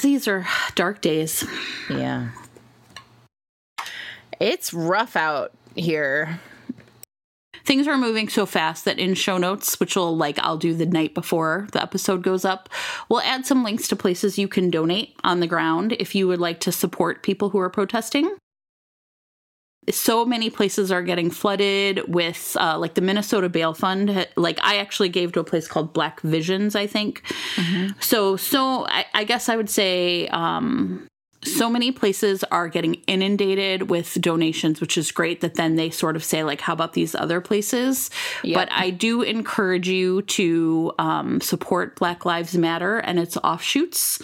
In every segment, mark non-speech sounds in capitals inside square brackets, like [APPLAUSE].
These are dark days. Yeah. It's rough out here. Things are moving so fast that in show notes, which will like I'll do the night before the episode goes up, we'll add some links to places you can donate on the ground if you would like to support people who are protesting. So many places are getting flooded with, uh, like the Minnesota Bail Fund. Like I actually gave to a place called Black Visions, I think. Mm-hmm. So, so I, I, guess I would say um, so many places are getting inundated with donations, which is great that then they sort of say, like, how about these other places? Yep. But I do encourage you to um, support Black Lives Matter and its offshoots.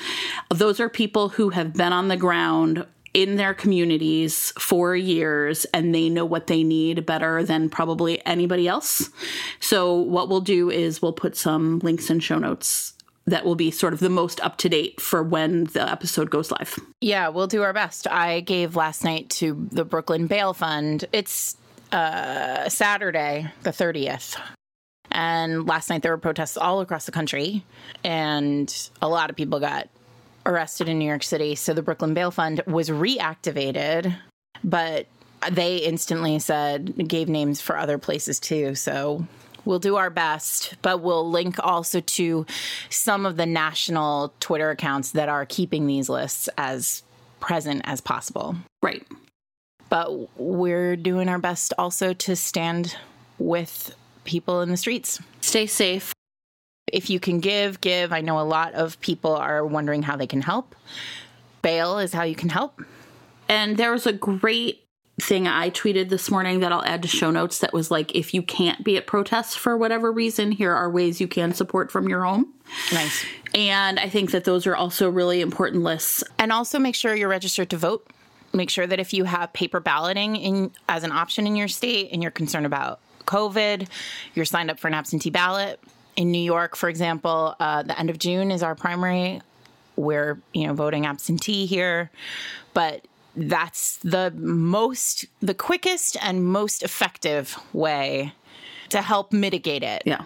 Those are people who have been on the ground in their communities for years and they know what they need better than probably anybody else. So, what we'll do is we'll put some links in show notes that will be sort of the most up to date for when the episode goes live. Yeah, we'll do our best. I gave last night to the Brooklyn Bail Fund. It's uh, Saturday, the 30th. And last night there were protests all across the country, and a lot of people got arrested in New York City. So the Brooklyn Bail Fund was reactivated, but they instantly said, gave names for other places too. So We'll do our best, but we'll link also to some of the national Twitter accounts that are keeping these lists as present as possible. Right. But we're doing our best also to stand with people in the streets. Stay safe. If you can give, give. I know a lot of people are wondering how they can help. Bail is how you can help. And there was a great thing I tweeted this morning that I'll add to show notes that was like, if you can't be at protests for whatever reason, here are ways you can support from your home. Nice. And I think that those are also really important lists. And also make sure you're registered to vote. Make sure that if you have paper balloting in as an option in your state and you're concerned about COVID, you're signed up for an absentee ballot. In New York, for example, uh, the end of June is our primary. We're you know voting absentee here, but that's the most, the quickest and most effective way to help mitigate it. Yeah.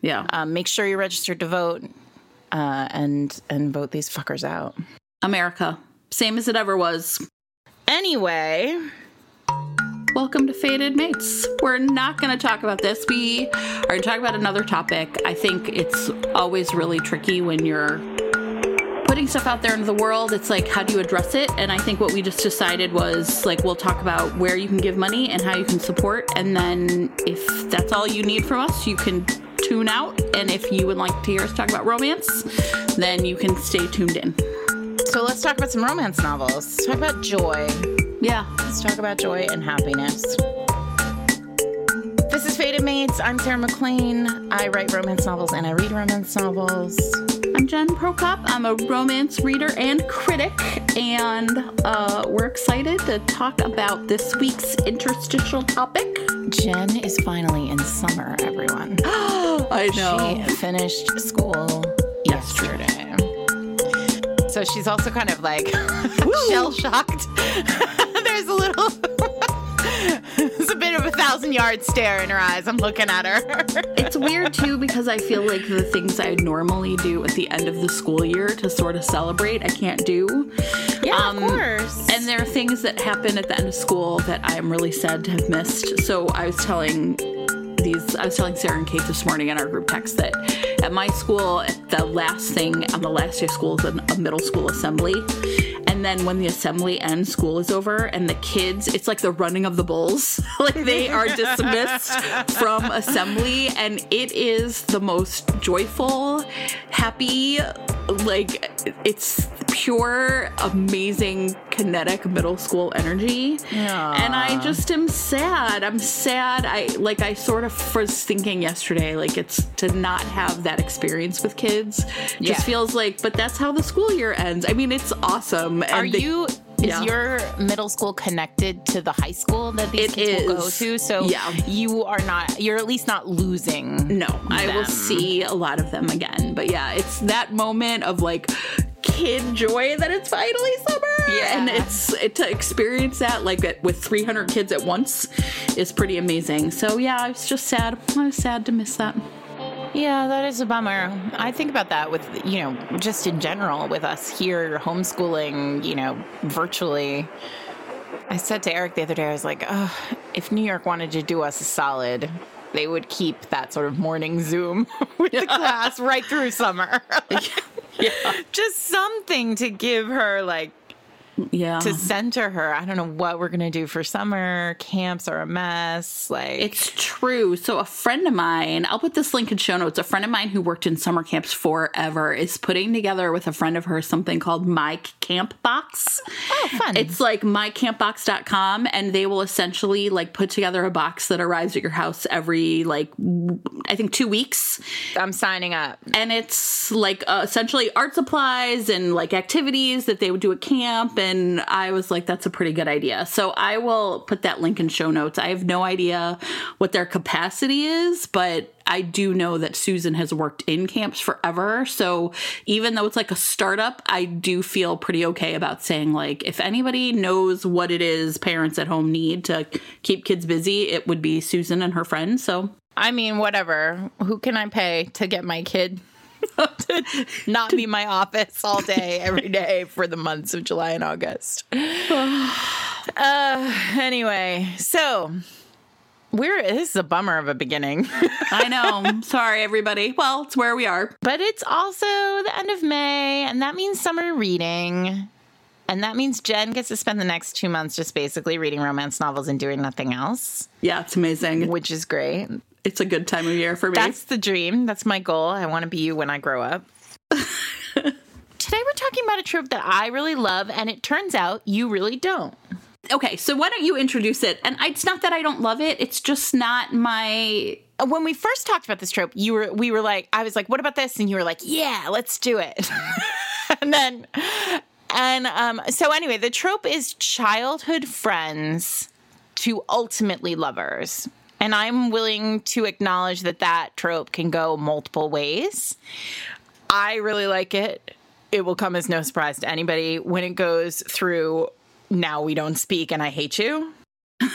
Yeah. Um, make sure you're registered to vote uh, and and vote these fuckers out. America, same as it ever was. Anyway, welcome to Fated Mates. We're not going to talk about this. We are going to talk about another topic. I think it's always really tricky when you're putting stuff out there into the world, it's like, how do you address it? And I think what we just decided was like, we'll talk about where you can give money and how you can support. And then if that's all you need from us, you can tune out. And if you would like to hear us talk about romance, then you can stay tuned in. So let's talk about some romance novels. Let's talk about joy. Yeah. Let's talk about joy and happiness. This is Fated Mates. I'm Sarah MacLean. I write romance novels and I read romance novels. I'm Jen Prokop. I'm a romance reader and critic, and uh, we're excited to talk about this week's interstitial topic. Jen is finally in summer, everyone. [GASPS] I know. She finished school. So she's also kind of like [LAUGHS] shell shocked. [LAUGHS] There's a little [LAUGHS] it's a bit of a thousand yard stare in her eyes. I'm looking at her. it's weird too because I feel like the things I normally do at the end of the school year to sort of celebrate, I can't do. Yeah, um, of course. And there are things that happen at the end of school that I am really sad to have missed. So I was telling these I was telling Sarah and Kate this morning in our group text that at my school the last thing on the last day of school is a middle school assembly and then when the assembly ends, school is over, and the kids, it's like the running of the bulls. [LAUGHS] like they are dismissed [LAUGHS] from assembly, and it is the most joyful, happy, like it's pure, amazing, kinetic middle school energy. Aww. And I just am sad. I'm sad. I like I sort of was thinking yesterday, like it's to not have that experience with kids. Just yeah. feels like, but that's how the school year ends. I mean, it's awesome. Are you is yeah. your middle school connected to the high school that these it kids is. will go to? So yeah. you are not, you're at least not losing. No, them. I will see a lot of them again. But yeah, it's that moment of like kid joy that it's finally summer. Yeah. And it's it, to experience that like with 300 kids at once is pretty amazing. So yeah, I was just sad. I was sad to miss that. Yeah, that is a bummer. I think about that with, you know, just in general with us here homeschooling, you know, virtually. I said to Eric the other day, I was like, oh, if New York wanted to do us a solid, they would keep that sort of morning Zoom [LAUGHS] with the class right through summer. [LAUGHS] Yeah. Just something to give her like Yeah. to center her. I don't know what we're gonna do for summer. Camps are a mess. Like It's true. So a friend of mine, I'll put this link in show notes. A friend of mine who worked in summer camps forever is putting together with a friend of hers something called My Camp Box. oh fun. It's like mycampbox.com and they will essentially like put together a box that arrives at your house every like i think 2 weeks I'm signing up. and it's like uh, essentially art supplies and like activities that they would do at camp and i was like that's a pretty good idea. So i will put that link in show notes. I have no idea what their capacity is but i do know that susan has worked in camps forever. So even though it's like a startup i do feel pretty okay about saying like if anybody knows what it is parents at home need to keep kids busy it would be susan and her friends. So I mean, whatever. Who can I pay to get my kid [LAUGHS] not be my office all day, every day for the months of July and August? [SIGHS] uh, anyway, so we're this is a bummer of a beginning, i know sorry everybody well it's where we are but it's also the end of May, and that means summer reading. And that means Jen gets to spend the next two months just basically reading romance novels and doing nothing else, Yeah, it's amazing. which is great. It's a good time of year for me. That's the dream. That's my goal. I want to be you when I grow up. [LAUGHS] Today we're talking about a trope that I really love, and it turns out you really don't. okay, so why don't you introduce it? And it's not that I don't love it, it's just not my. When we first talked about this trope, you were we were like, I was like, "What about this?" And you were like, "Yeah, let's do it." [LAUGHS] and then, and um, so anyway, the trope is childhood friends to ultimately lovers. And I'm willing to acknowledge that that trope can go multiple ways. I really like it. It will come as no surprise to anybody when it goes through now we don't speak and I hate you. [LAUGHS]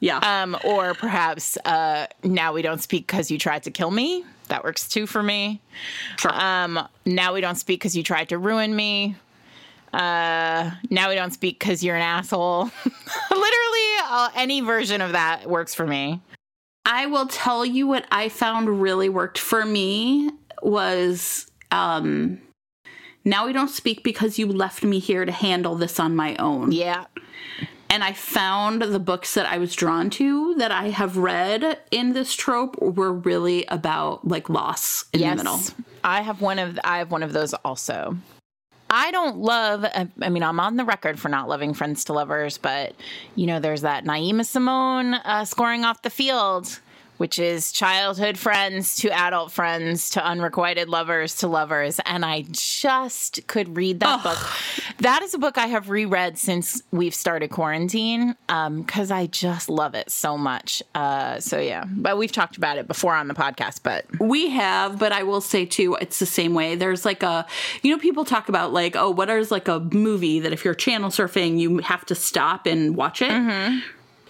Yeah. Um, or perhaps uh, now we don't speak because you tried to kill me. That works too for me. Sure. Um, now we don't speak because you tried to ruin me. Uh, now we don't speak because you're an asshole. [LAUGHS] Literally, uh, any version of that works for me. I will tell you what I found really worked for me was um now we don't speak because you left me here to handle this on my own. Yeah. And I found the books that I was drawn to that I have read in this trope were really about like loss in the middle. I have one of I have one of those also. I don't love. I mean, I'm on the record for not loving Friends to Lovers, but you know, there's that Naima Simone uh, scoring off the field, which is childhood friends to adult friends to unrequited lovers to lovers, and I just could read that book. That is a book I have reread since we've started quarantine because I just love it so much. Uh, so yeah, but we've talked about it before on the podcast, but We have, but I will say too, it's the same way. There's like a, you know, people talk about like, oh, what is like a movie that if you're channel surfing, you have to stop and watch it.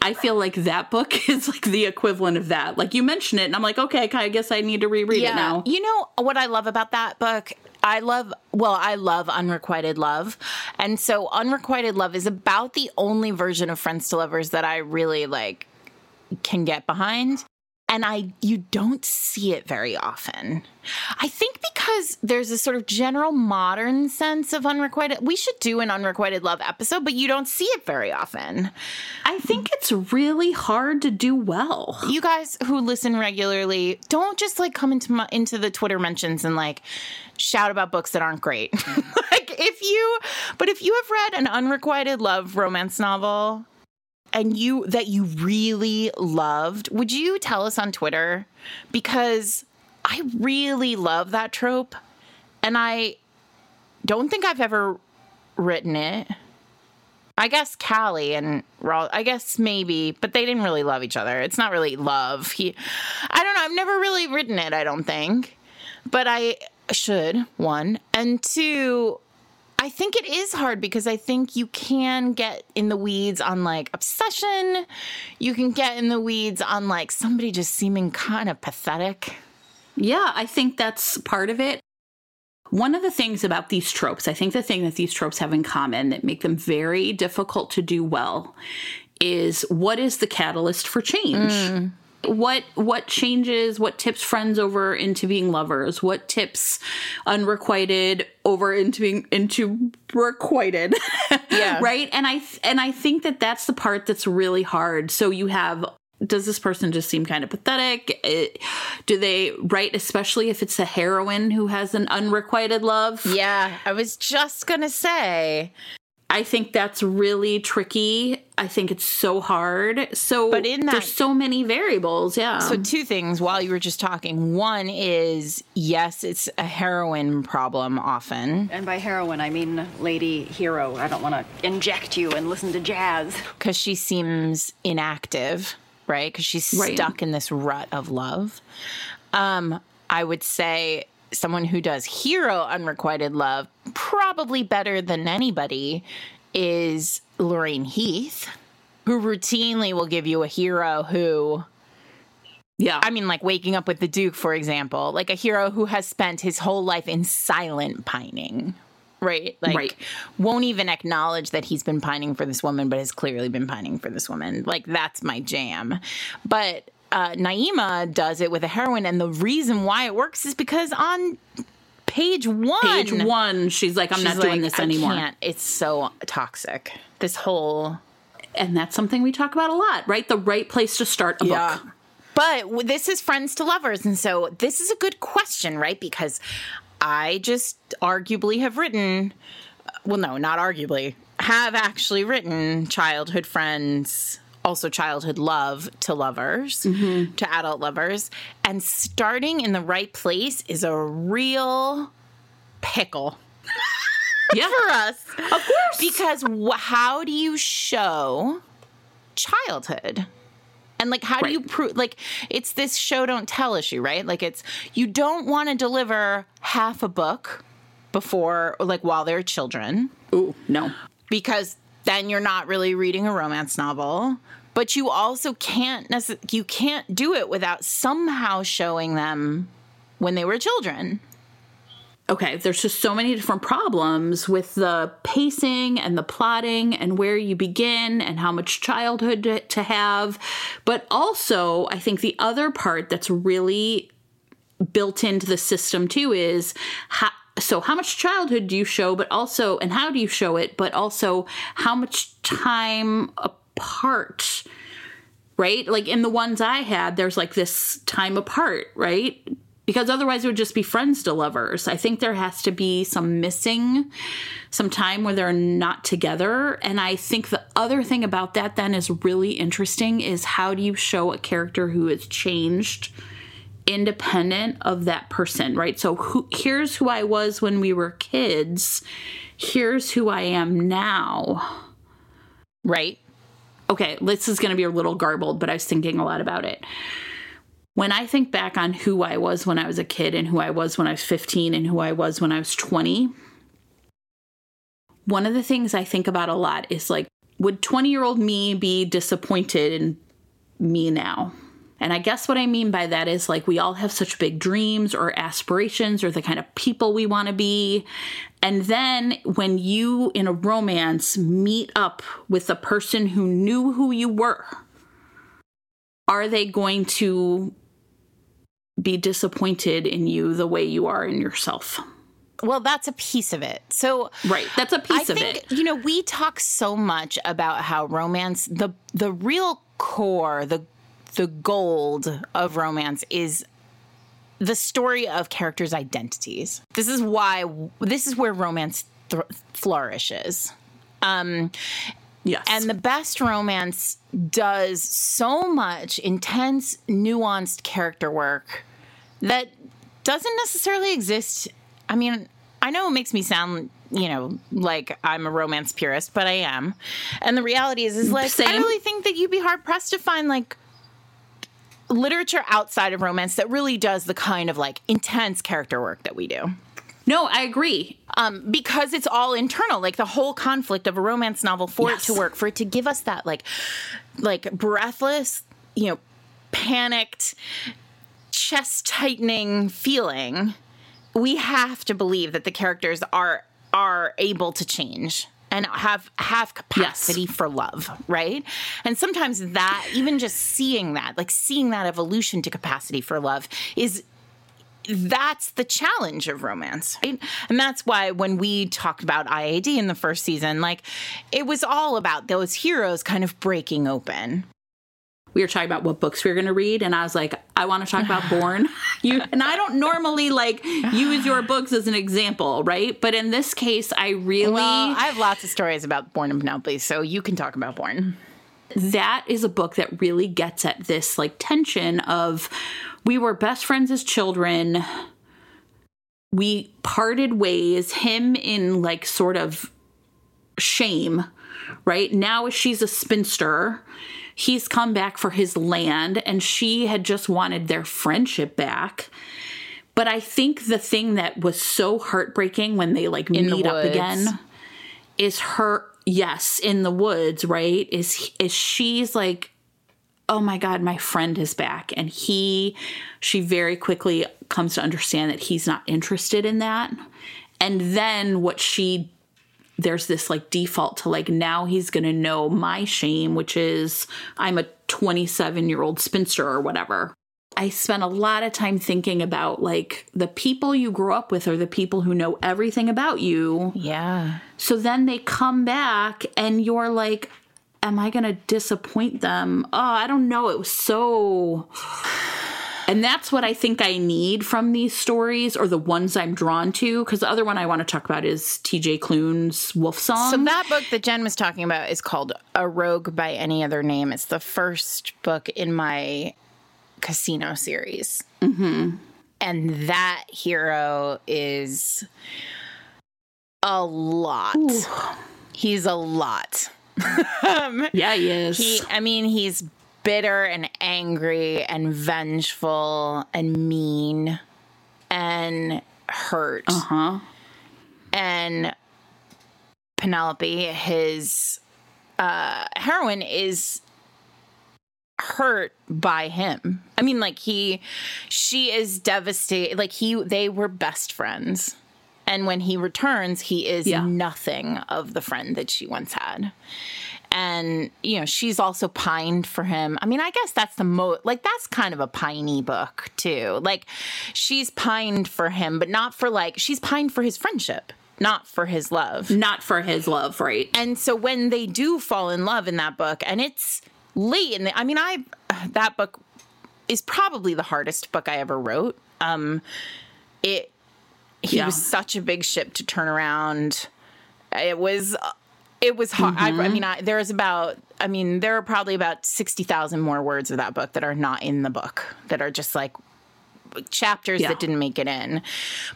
I feel like that book [LAUGHS] is like the equivalent of that. Like you mention it, and I'm like, okay, I guess I need to reread it now. You know what I love about that book? I love, well, I love Unrequited Love. And so Unrequited Love is about the only version of Friends to Lovers that I really like can get behind. And I you don't see it very often. I think because there's a sort of general modern sense of unrequited. We should do an unrequited love episode, but you don't see it very often. I think it's really hard to do well. you guys who listen regularly don't just like come into my, into the Twitter mentions and like shout about books that aren't great. [LAUGHS] like if you, but if you have read an unrequited love romance novel and you that you really loved, would you tell us on Twitter? Because I really love that trope, and I don't think I've ever written it. I guess Callie and Raul, I guess maybe, but they didn't really love each other. It's not really love. He, I don't know. I've never really written it, I don't think, but I should, one. And two, I think it is hard because I think you can get in the weeds on like obsession. You can get in the weeds on like somebody just seeming kind of pathetic. Yeah, I think that's part of it. One of the things about these tropes, I think the thing that these tropes have in common that make them very difficult to do well is what is the catalyst for change? Mm. What what changes, what tips friends over into being lovers? What tips unrequited over into being into requited? [LAUGHS] Yeah. right? And I and I think that that's the part that's really hard. So you have does this person just seem kind of pathetic? It, do they write, especially if it's a heroine who has an unrequited love? Yeah, I was just gonna say. I think that's really tricky. I think it's so hard. So, but in that, there's so many variables. Yeah. So, two things while you were just talking. One is yes, it's a heroine problem often. And by heroine I mean lady hero. I don't want to inject you and listen to jazz. Because she seems inactive right? Because she's right. stuck in this rut of love. Um, I would say someone who does hero unrequited love probably better than anybody is Lorraine Heath, who routinely will give you a hero who yeah. I mean, like waking up with the Duke, for example, like a hero who has spent his whole life in silent pining, right? Like, right. won't even acknowledge that he's been pining for this woman, but has clearly been pining for this woman. Like, that's my jam. But uh, Naima does it with a heroine, and the reason why it works is because on page one, page one, she's like, "I'm she's not doing this anymore." It's so toxic. This whole, and that's something we talk about a lot, right? The right place to start a yeah. book. But this is friends to lovers, and so this is a good question, right? Because I just arguably have written, well, no, not arguably, have actually written childhood friends, also childhood love to lovers, mm-hmm. to adult lovers. And starting in the right place is a real pickle. [LAUGHS] yeah. for us. Of course. Because how do you show childhood? And like, how right. do you prove? Like, it's this show don't tell issue, right? Like, it's you don't want to deliver half a book before, like, while they're children. Ooh, no, because then you're not really reading a romance novel. But you also can't necess- you can't do it without somehow showing them when they were children okay, there's just so many different problems with the pacing and the plotting and where you begin and how much childhood to, to have. But also, I think the other part that's really built into the system too is how, so how much childhood do you show but also and how do you show it but also how much time apart right like in the ones i had there's like this time apart right because otherwise it would just be friends to lovers. I think there has to be some missing, some time where they're not together. And I think the other thing about that then is really interesting is how do you show a character who has changed independent of that person, right? So who, here's who I was when we were kids. Here's who I am now. Right. Okay, this is going to be a little garbled, but I was thinking a lot about it when I think back on who I was when I was a kid and who I was when I was 15 and who I was when I was 20, one of the things I think about a lot is like, would 20 year old me be disappointed in me now? And I guess what I mean by that is like we all have such big dreams or aspirations or the kind of people we want to be. And then when you in a romance meet up with a person who knew who you were, are they going to be disappointed in you the way you are in yourself. Well, that's a piece of it. So Right, that's a piece I of think, it. You know, we talk so much about how romance the the real core, the the gold of romance is the story of characters' identities. This is why this is where romance th- flourishes. Um Yes. And the best romance does so much intense, nuanced character work that doesn't necessarily exist. I mean, I know it makes me sound, you know, like I'm a romance purist, but I am. And the reality is, is like, Same. I really think that you'd be hard pressed to find like literature outside of romance that really does the kind of like intense character work that we do. No, I agree. Um, because it's all internal, like the whole conflict of a romance novel for yes. it to work, for it to give us that like like breathless, you know, panicked, chest tightening feeling, we have to believe that the characters are are able to change and have have capacity yes. for love, right? And sometimes that even just seeing that, like seeing that evolution to capacity for love is that's the challenge of romance, right? And that's why when we talked about IAD in the first season, like it was all about those heroes kind of breaking open. We were talking about what books we were going to read, and I was like, I want to talk about [LAUGHS] Bourne. you and I don't normally like use your books as an example, right? But in this case, I really well, I have lots of stories about Bourne and Penelope, so you can talk about Bourne. That is a book that really gets at this like tension of we were best friends as children. We parted ways, him in like sort of shame, right? Now she's a spinster. He's come back for his land, and she had just wanted their friendship back. But I think the thing that was so heartbreaking when they like in meet the up again is her yes in the woods right? Is is she's like oh my god my friend is back. And he she very quickly comes to understand that he's not interested in that. And then what she there's this like default to like now he's going to know my shame which is i'm a 27 year old spinster or whatever I spent a lot of time thinking about like the people you grew up with are the people who know everything about you. Yeah. So then they come back and you're like, am I going to disappoint them? Oh, I don't know. It was so. And that's what I think I need from these stories or the ones I'm drawn to. Because the other one I want to talk about is TJ Klune's Wolf Song. So, that book that Jen was talking about is called A Rogue by Any Other Name. It's the first book in my casino series. Mm-hmm. And that hero is a lot. Ooh. He's a lot [LAUGHS] um, yeah, he is. He, I mean, he's bitter and angry and vengeful and mean and hurt. Uh huh. And Penelope, his uh, heroine, is hurt by him. I mean, like he, she is devastated. Like he, they were best friends. And when he returns, he is yeah. nothing of the friend that she once had. And, you know, she's also pined for him. I mean, I guess that's the most, like, that's kind of a piney book, too. Like, she's pined for him, but not for, like, she's pined for his friendship not for his love. Not for his love, right. And so when they do fall in love in that book, and it's late the, I mean, I, that book is probably the hardest book I ever wrote. Um, it, he yeah. was such a big ship to turn around. It was it was hard. Mm-hmm. I, I, mean, I, there's about, I mean, there are probably about 60,000 more words of that book that are not in the book that are just like chapters yeah. that didn't make it in.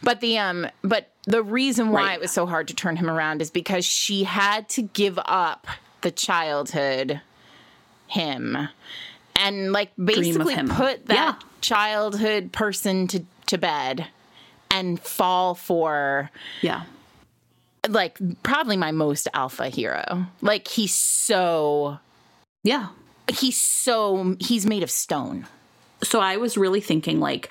But the, um, but the reason why right. it was so hard to turn him around is because she had to give up the childhood him and like basically put that yeah. childhood person to, to bed and fall for yeah like probably my most alpha hero. Like he's so yeah. he's so he's made of stone. So i was really thinking like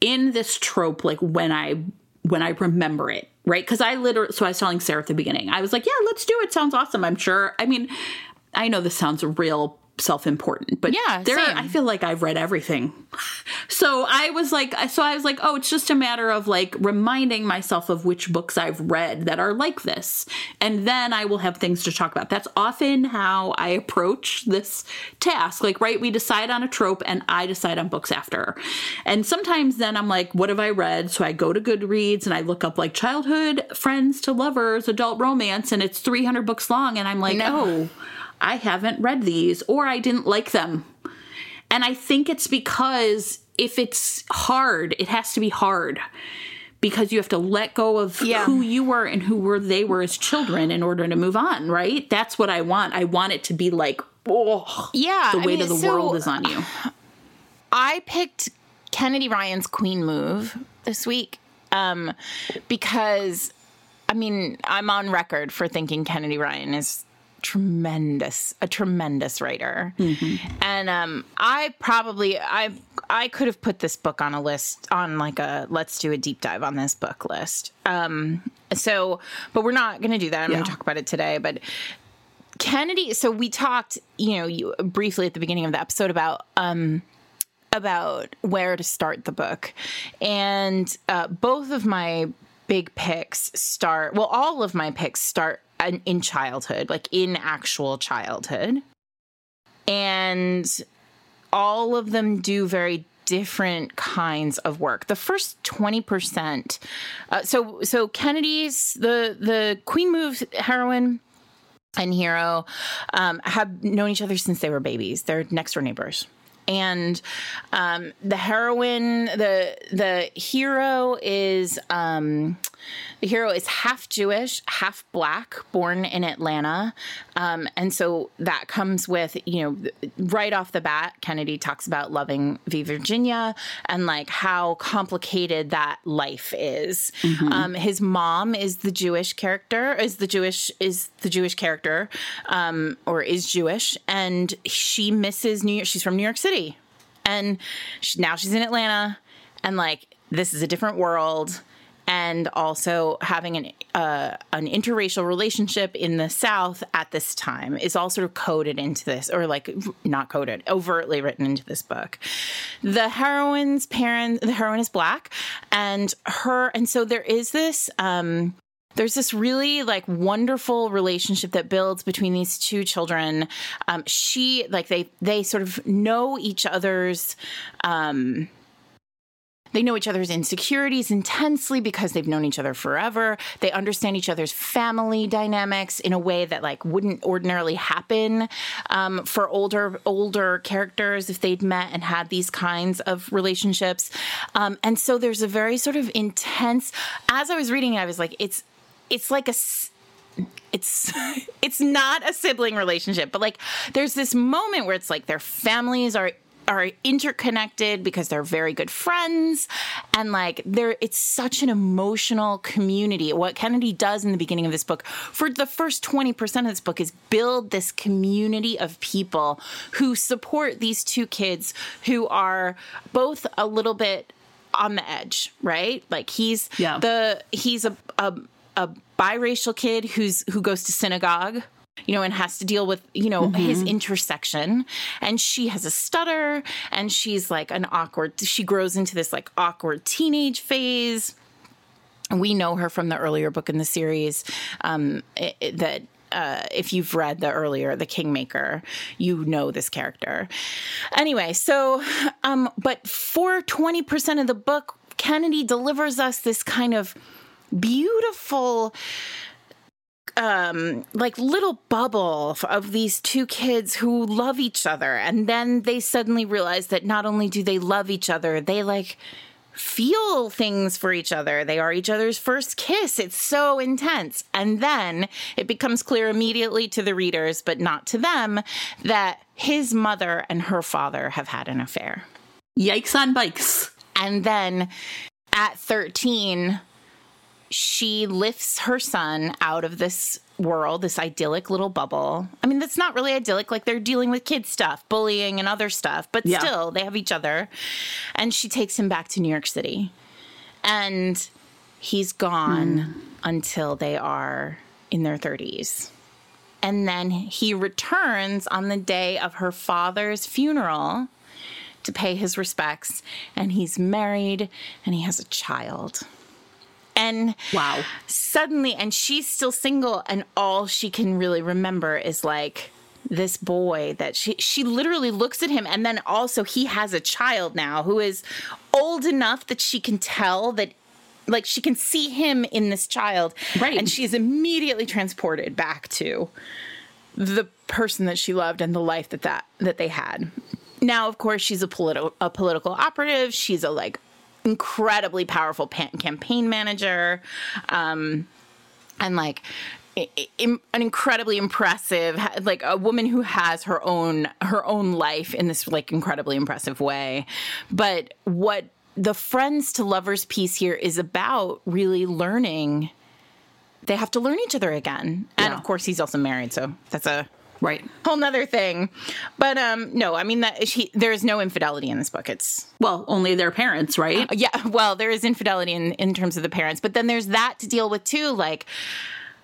in this trope like when i when i remember it right? Because i literally so i was telling sarah at the beginning i was like yeah let's do it. Sounds awesome i'm sure. I mean i know this sounds real self-important but yeah there i feel like i've read everything [LAUGHS] so i was like so i was like oh it's just a matter of like reminding myself of which books i've read that are like this. And then i will have things to talk about. That's often how i approach this task. Like right we decide on a trope and i decide on books after. And sometimes then i'm like what have i read? So i go to goodreads and i look up like childhood friends to lovers adult romance and it's 300 books long. And i'm like no. oh I haven't read these or I didn't like them. And I think it's because if it's hard, it has to be hard because you have to let go of yeah. who you were and who were they were as children in order to move on, right? That's what I want. I want it to be like, oh, yeah, the weight I mean, of the so world is on you. I picked Kennedy Ryan's Queen Move this week um, because, I mean, I'm on record for thinking Kennedy Ryan is tremendous a tremendous writer and um i probably i i could have put this book on a list on like a let's do a deep dive on this book list um so but we're not gonna do that i'm Yeah. gonna talk about it today but kennedy so we talked you know you briefly at the beginning of the episode about um about where to start the book. And uh, both of my big picks start, well, all of my picks start in, childhood, like in actual childhood. And all of them do very different kinds of work. The first 20%, uh, so so Kennedy's the the Queen Move heroine and hero um, have known each other since they were babies. They're next door neighbors. And um, the heroine, the the hero is um, the hero is half Jewish, half black, born in Atlanta, um, and so that comes with you know right off the bat. Kennedy talks about Loving v. Virginia and like how complicated that life is. Um, his mom is the Jewish character, is the Jewish is the Jewish character, um, or is Jewish, and she misses New York. She's from New York City, and she, now she's in Atlanta, and like this is a different world and also having an uh, an interracial relationship in the South at this time is all sort of coded into this, or like not coded, overtly written into this book. The heroine's parent, the heroine is black, and her, and so there is this. Um, there's this really like wonderful relationship that builds between these two children. Um, she like they they sort of know each other's. Um, they know each other's insecurities intensely because they've known each other forever. They understand each other's family dynamics in a way that like wouldn't ordinarily happen um, for older older characters if they'd met and had these kinds of relationships. Um, and so there's a very sort of intense. As I was reading it, I was like, it's it's like a it's [LAUGHS] it's not a sibling relationship but like there's this moment where it's like their families are are interconnected because they're very good friends and like they're it's such an emotional community what kennedy does in the beginning of this book for the first 20% of this book is build this community of people who support these two kids who are both a little bit on the edge right like he's Yeah. the he's a, a a biracial kid who's who goes to synagogue you know and has to deal with you know his intersection. And she has a stutter and she's like an awkward she grows into this like awkward teenage phase. We know her from the earlier book in the series um, it- it- that uh, if you've read the earlier the kingmaker you know this character. Anyway so um, but for 20% of the book kennedy delivers us this kind of beautiful um like little bubble of these two kids who love each other. And then they suddenly realize that not only do they love each other they like feel things for each other. They are each other's first kiss. It's so intense. And then it becomes clear immediately to the readers but not to them that his mother and her father have had an affair. Yikes on bikes. and then at 13, she lifts her son out of this world, this idyllic little bubble. I mean, that's not really idyllic. Like they're dealing with kid stuff, bullying, and other stuff, but Yeah. still, they have each other. And she takes him back to New York City. And he's gone hmm. until they are in their 30s. And then he returns on the day of her father's funeral to pay his respects and he's married and he has a child. And Wow. suddenly and she's still single and all she can really remember is like this boy that she she literally looks at him and then also he has a child now who is old enough that she can tell that like she can see him in this child Right. and she's immediately transported back to the person that she loved and the life that that, that they had. Now, of course, she's a political a political operative. She's a like incredibly powerful pa- campaign manager, um, and like i- i- im- an incredibly impressive like a woman who has her own her own life in this like incredibly impressive way. But what the friends to lovers piece here is about really learning they have to learn each other again. And Yeah. of course, he's also married, so that's a Right. whole nother thing. But um, no, I mean that he, there is no infidelity in this book. It's Well, only their parents, right? yeah, [LAUGHS] well, there is infidelity in in terms of the parents, but then there's that to deal with too, like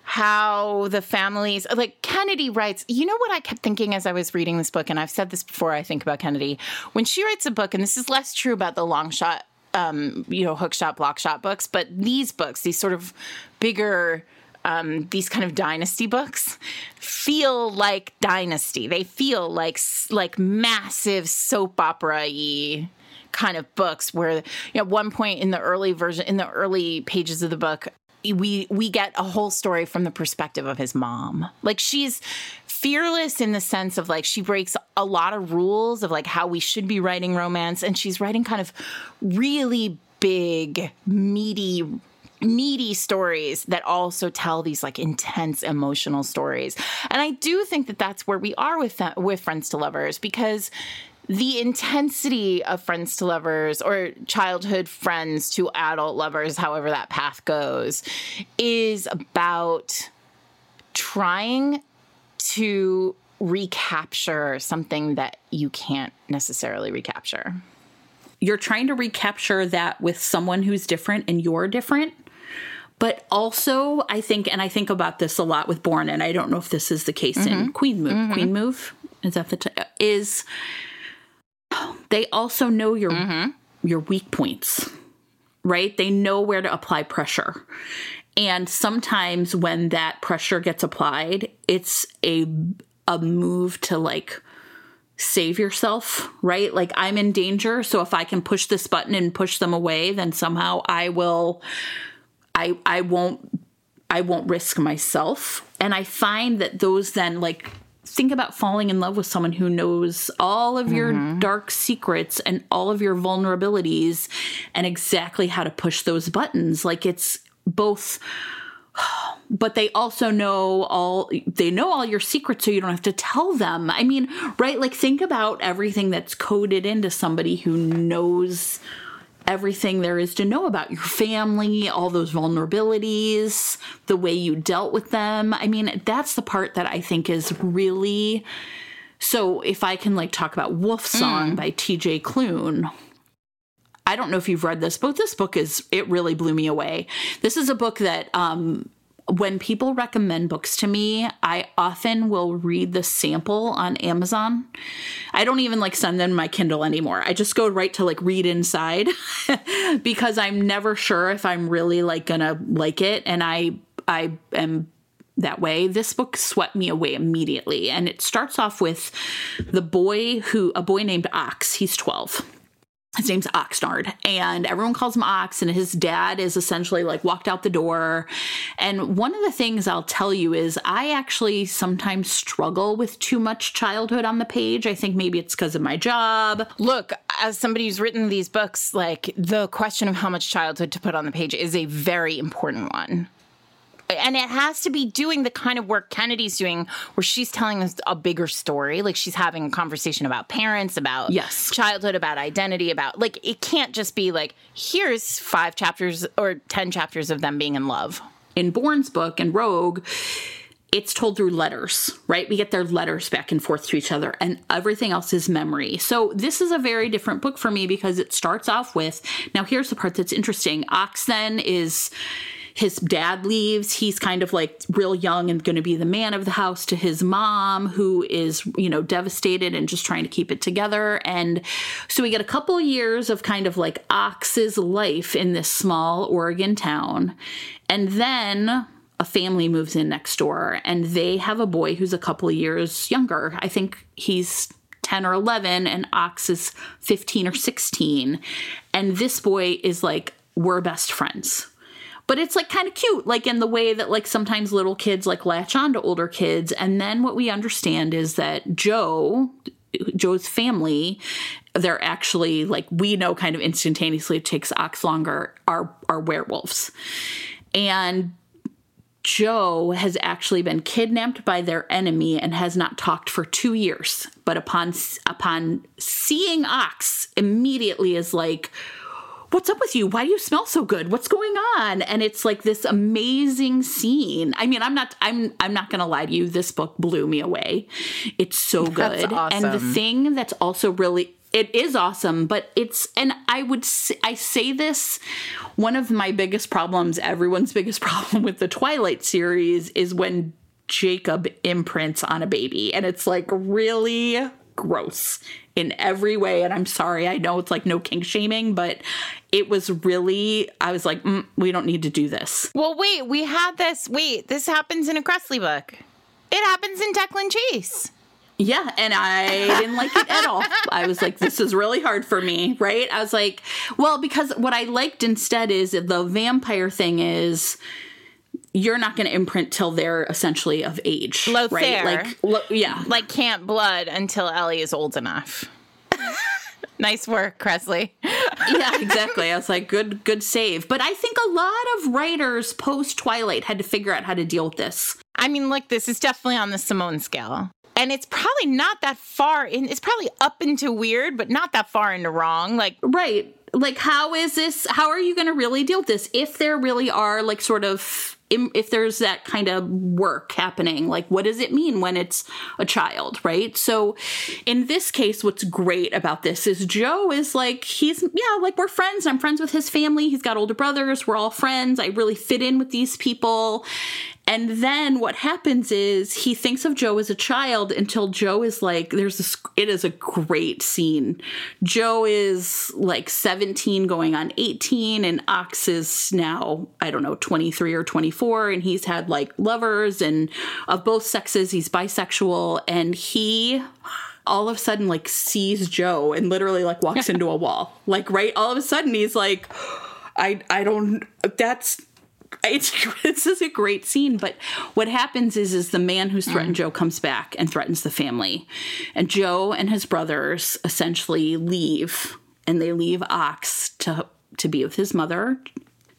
how the families like Kennedy writes. You know what I kept thinking as I was reading this book, and I've said this before. I think about Kennedy when she writes a book, and this is less true about the long shot. Um, you know, hook shot, block shot books, but these books, these sort of bigger um, these kind of dynasty books feel like dynasty. They feel like like massive soap opera y kind of books where you know, at one point in the early version in the early pages of the book we we get a whole story from the perspective of his mom. Like she's fearless in the sense of like she breaks a lot of rules of like how we should be writing romance and she's writing kind of really big meaty meaty stories that also tell these like intense emotional stories. And I do think that that's where we are with that, with Friends to Lovers because the intensity of friends to lovers or childhood friends to adult lovers, however that path goes, is about trying to recapture something that you can't necessarily recapture. You're trying to recapture that with someone who's different and you're different. But also, I think, and I think about this a lot with Bourne, and I don't know if this is the case in mm-hmm. Queen Move. Mm-hmm. Queen Move is that the t- is they also know your mm-hmm. your weak points, right? They know where to apply pressure. And sometimes when that pressure gets applied, it's a a move to like save yourself, right? Like I'm in danger, so if I can push this button and push them away, then somehow I will I I won't I won't risk myself. And I find that those then like think about falling in love with someone who knows all of your mm-hmm. dark secrets and all of your vulnerabilities and exactly how to push those buttons. Like it's both [SIGHS] but they also know all they know all your secrets so you don't have to tell them. I mean, right? Like think about everything that's coded into somebody who knows everything there is to know about your family, all those vulnerabilities, the way you dealt with them. I mean, that's the part that I think is really so if I can like talk about Wolf Song by TJ Klune, I don't know if you've read this, but this book is it really blew me away. This is a book that um when people recommend books to me, I often will read the sample on Amazon. I don't even like send them my Kindle anymore. I just go right to like read inside [LAUGHS] because I'm never sure if I'm really like gonna like it and I I am that way. This book swept me away immediately and it starts off with the boy who a boy named Ox. He's 12 his name's Oxnard, and everyone calls him Ox, and his dad is essentially like walked out the door. And one of the things I'll tell you is I actually sometimes struggle with too much childhood on the page. I think maybe it's because of my job. Look, as somebody who's written these books, like the question of how much childhood to put on the page is a very important one. And it has to be doing the kind of work Kennedy's doing, where she's telling us a bigger story. Like she's having a conversation about parents, about Yes. childhood, about identity, about like it can't just be like, here's five chapters or 10 chapters of them being in love. In Bourne's book and Rogue, it's told through letters, right? We get their letters back and forth to each other, and everything else is memory. So, this is a very different book for me because it starts off with now, here's the part that's interesting. Ox then is his dad leaves. He's kind of like real young and going to be the man of the house to his mom, who is, you know, devastated and just trying to keep it together. And so we get a couple years of kind of like Ox's life in this small Oregon town. And then a family moves in next door and they have a boy who's a couple years younger. I think he's 10 or 11 and Ox is 15 or 16. And this boy is like, we're best friends. But it's like kind of cute, like in the way that like sometimes little kids like latch on to older kids. And then what we understand is that Joe, Joe's family, they're actually like we know kind of instantaneously it takes Ox longer, are are werewolves. And Joe has actually been kidnapped by their enemy and has not talked for two years. But upon upon seeing Ox, immediately is like, what's up with you? Why do you smell so good? What's going on? And it's like this amazing scene. I mean, I'm not I'm I'm not going to lie to you. This book blew me away. It's so good. That's And the thing that's also really it is awesome, but it's and I would say, I say this one of my biggest problems, everyone's [LAUGHS] biggest problem with the Twilight series is when Jacob imprints on a baby and it's like really gross in every way and I'm sorry, I know it's like no kink shaming, but it was really I was like, mm, we don't need to do this. Well, wait, we had this. Wait, this happens in a Kresley book. It happens in Declan Chase. Yeah, and I didn't like it at all. I was like, this is really hard for me, right? I was like, well, because what I liked instead is the vampire thing is you're not going to imprint till they're essentially of age, Lothair. right? Like, lo- yeah, Like Camp Blood until Ellie is old enough. [LAUGHS] nice work, Kresley. [LAUGHS] yeah, exactly. I was like, good, good save. But I think a lot of writers post Twilight had to figure out how to deal with this. I mean, look, this is definitely on the Simone scale. And it's probably not that far in, it's probably up into weird, but not that far into wrong. Like, Right. Like, how is this? How are you going to really deal with this? If there really are, like, sort of, if there's that kind of work happening, like, what does it mean when it's a child, right? So, in this case, what's great about this is Joe is like, he's, yeah, like, we're friends. I'm friends with his family. He's got older brothers. We're all friends. I really fit in with these people. And then what happens is he thinks of Joe as a child until Joe is like, there's this, it is a great scene. Joe is like 17 going on 18, and Ox is now, I don't know, 23 or 24, and he's had like lovers and of both sexes. He's bisexual, and he all of a sudden like sees Joe and literally like walks into a wall. [LAUGHS] Like, right? All of a sudden he's like, I, I don't, that's, it's [LAUGHS] this is a great scene but what happens is is the man who's threatened mm. joe comes back and threatens the family and joe and his brothers essentially leave and they leave ox to to be with his mother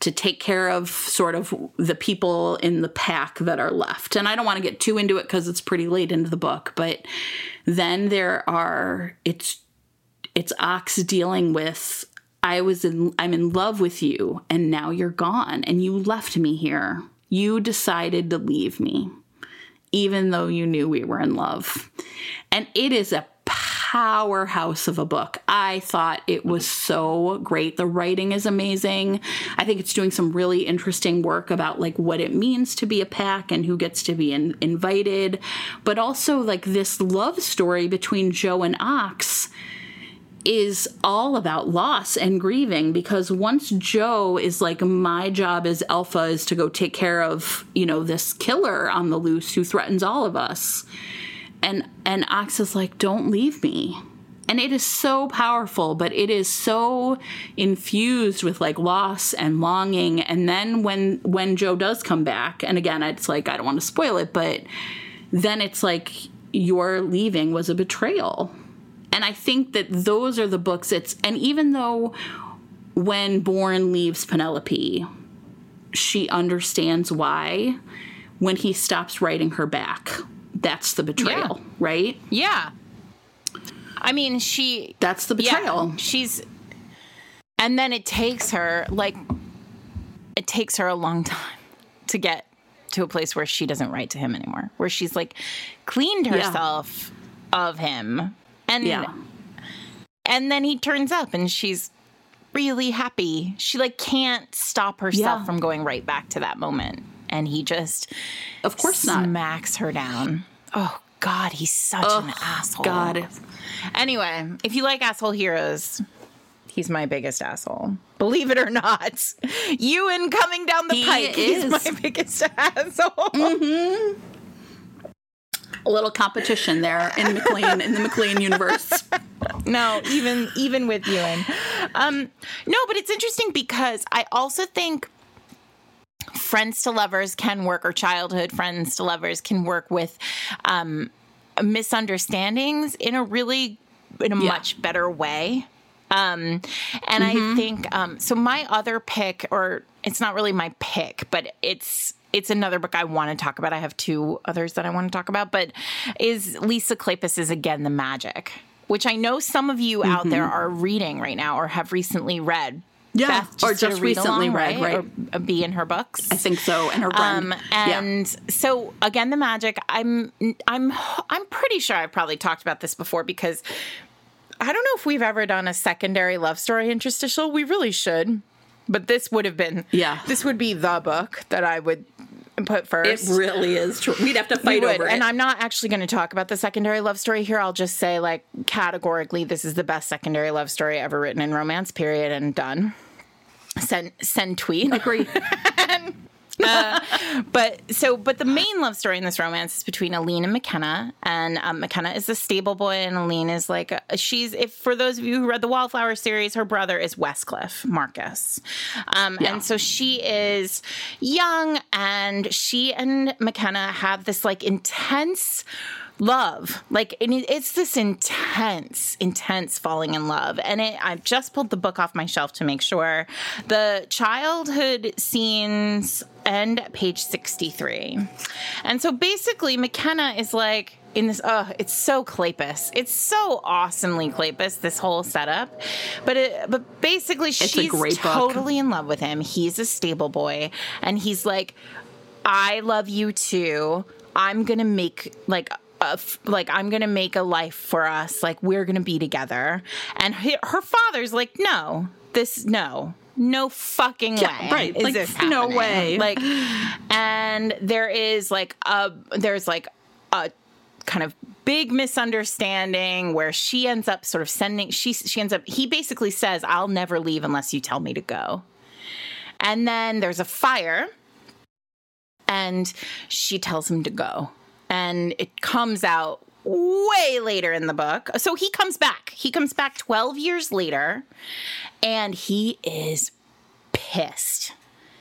to take care of sort of the people in the pack that are left and i don't want to get too into it because it's pretty late into the book but then there are it's it's ox dealing with I was in I'm in love with you and now you're gone and you left me here. You decided to leave me even though you knew we were in love. And it is a powerhouse of a book. I thought it was so great. The writing is amazing. I think it's doing some really interesting work about like what it means to be a pack and who gets to be in, invited, but also like this love story between Joe and Ox is all about loss and grieving because once Joe is like, my job as Alpha is to go take care of, you know, this killer on the loose who threatens all of us. And and Ox is like, don't leave me. And it is so powerful, but it is so infused with like loss and longing. And then when when Joe does come back, and again, it's like I don't want to spoil it, but then it's like your leaving was a betrayal and I think that those are the books it's and even though when Bourne leaves Penelope, she understands why when he stops writing her back. That's the betrayal, Yeah. right? yeah. I mean, she, That's the betrayal. yeah, she's, and then it takes her, like, it takes her a long time to get to a place where she doesn't write to him anymore, where she's like cleaned Yeah. herself of him. And Yeah. and then he turns up and she's really happy. She like can't stop herself Yeah. from going right back to that moment. And he just Of course not. smacks her down. Oh God, he's such an asshole. God. Anyway, if you like asshole heroes, he's my biggest asshole. Believe it or not, Ewan coming down the He pike, he's is. my [LAUGHS] biggest asshole. A little competition there in MacLean in the MacLean universe. [LAUGHS] no, even even with Ewan. Um, no, but it's interesting because I also think friends to lovers can work, or childhood friends to lovers can work with um, misunderstandings in a really in a Yeah. much better way. Um, and I think um, so. My other pick, or it's not really my pick, but it's it's another book I want to talk about. I have two others that I want to talk about, but is Lisa Kleypas is Again the Magic, which I know some of you out there are reading right now or have recently read. Yeah, Beth or just, did just read recently along, read, right. Or a be in her books. I think so. And her friend. Um, and so again, the magic. I'm I'm I'm pretty sure I've probably talked about this before because I don't know if we've ever done a secondary love story interstitial. We really should, but this would have been Yeah. This would be the book that I would put first. it really is true. We'd have to fight over it. and I'm not actually going to talk about the secondary love story here. I'll just say, like, categorically, this is the best secondary love story ever written in romance. Period, and done. Send send tweet. agree. [LAUGHS] But so, but the main love story in this romance is between Aline and McKenna, and um, McKenna is the stable boy, and Aline is like a, she's. If for those of you who read the Wallflower series, her brother is Westcliff Marcus, um, Yeah. and so she is young, and she and McKenna have this like intense love. Like it- it's this intense intense falling in love. And it i've just pulled the book off my shelf to make sure. The childhood scenes end at page 63 and so basically mckenna is like in this oh it's so Kleypas it's so awesomely Kleypas this whole setup. But it but basically a she's totally in love with him. He's a stable boy. And he's like I love you too. I'm gonna make like f- like I'm gonna make a life for us. Like we're gonna be together. And he, her father's like, no, this no. No fucking way. Yeah, right. Is Like, this no way. Like, and there is like a there's like a kind of big misunderstanding where she ends up sort of sending she she ends up he basically says I'll never leave unless you tell me to go. And then there's a fire and she tells him to go. And it comes out way later in the book. So he comes back. He comes back 12 years later and he is pissed.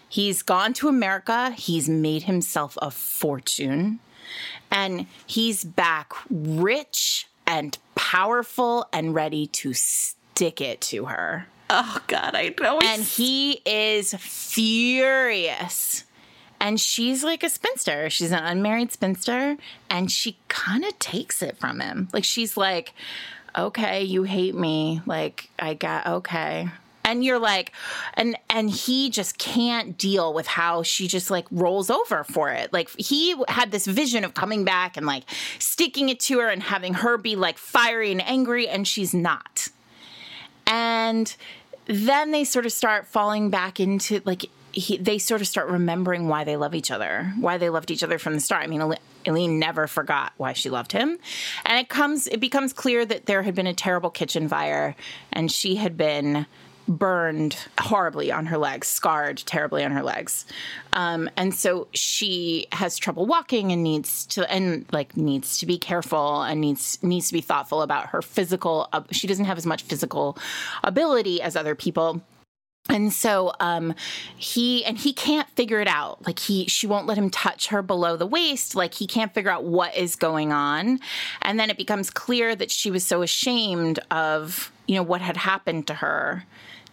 He's gone to America, he's made himself a fortune, and he's back rich and powerful and ready to stick it to her oh God, I know. and he is furious. And she's like a spinster. She's an unmarried spinster, and she kind of takes it from him. Like she's like, "Okay, you hate me. Like I got okay." And you're like, and and he just can't deal with how she just like rolls over for it. Like he had this vision of coming back and like sticking it to her and having her be like fiery and angry, and she's not and then they sort of start falling back into like he, they sort of start remembering why they love each other, why they loved each other from the start. I mean, Eileen never forgot why she loved him, and it comes it becomes clear that there had been a terrible kitchen fire, and she had been burned horribly on her legs, scarred terribly on her legs, um, and so she has trouble walking and needs to and like needs to be careful and needs needs to be thoughtful about her physical. Uh, she doesn't have as much physical ability as other people. And so um he and he can't figure it out. Like he she won't let him touch her below the waist. Like he can't figure out what is going on. And then it becomes clear that she was so ashamed of, you know, what had happened to her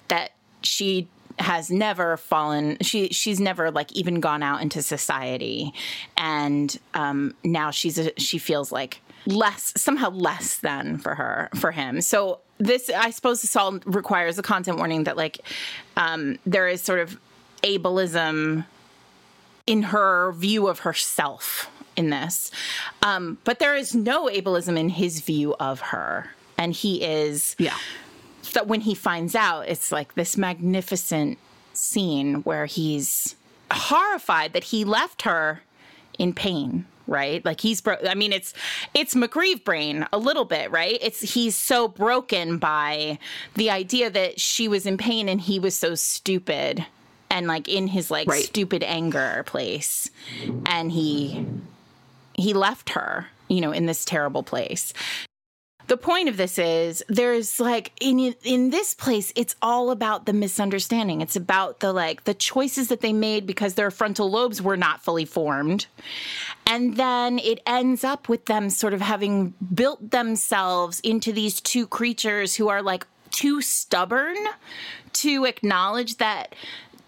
that she has never fallen she she's never like even gone out into society and um now she's a, she feels like less somehow less than for her for him so this i suppose this all requires a content warning that like um there is sort of ableism in her view of herself in this. Um but there is no ableism in his view of her. And he is yeah. so when he finds out, it's like this magnificent scene where he's horrified that he left her in pain, right? Like he's bro- I mean it's it's McGreeve brain a little bit, right? It's he's so broken by the idea that she was in pain and he was so stupid and like in his like Right. stupid anger place and he he left her, you know, in this terrible place the point of this is there's like in in this place it's all about the misunderstanding it's about the like the choices that they made because their frontal lobes were not fully formed and then it ends up with them sort of having built themselves into these two creatures who are like too stubborn to acknowledge that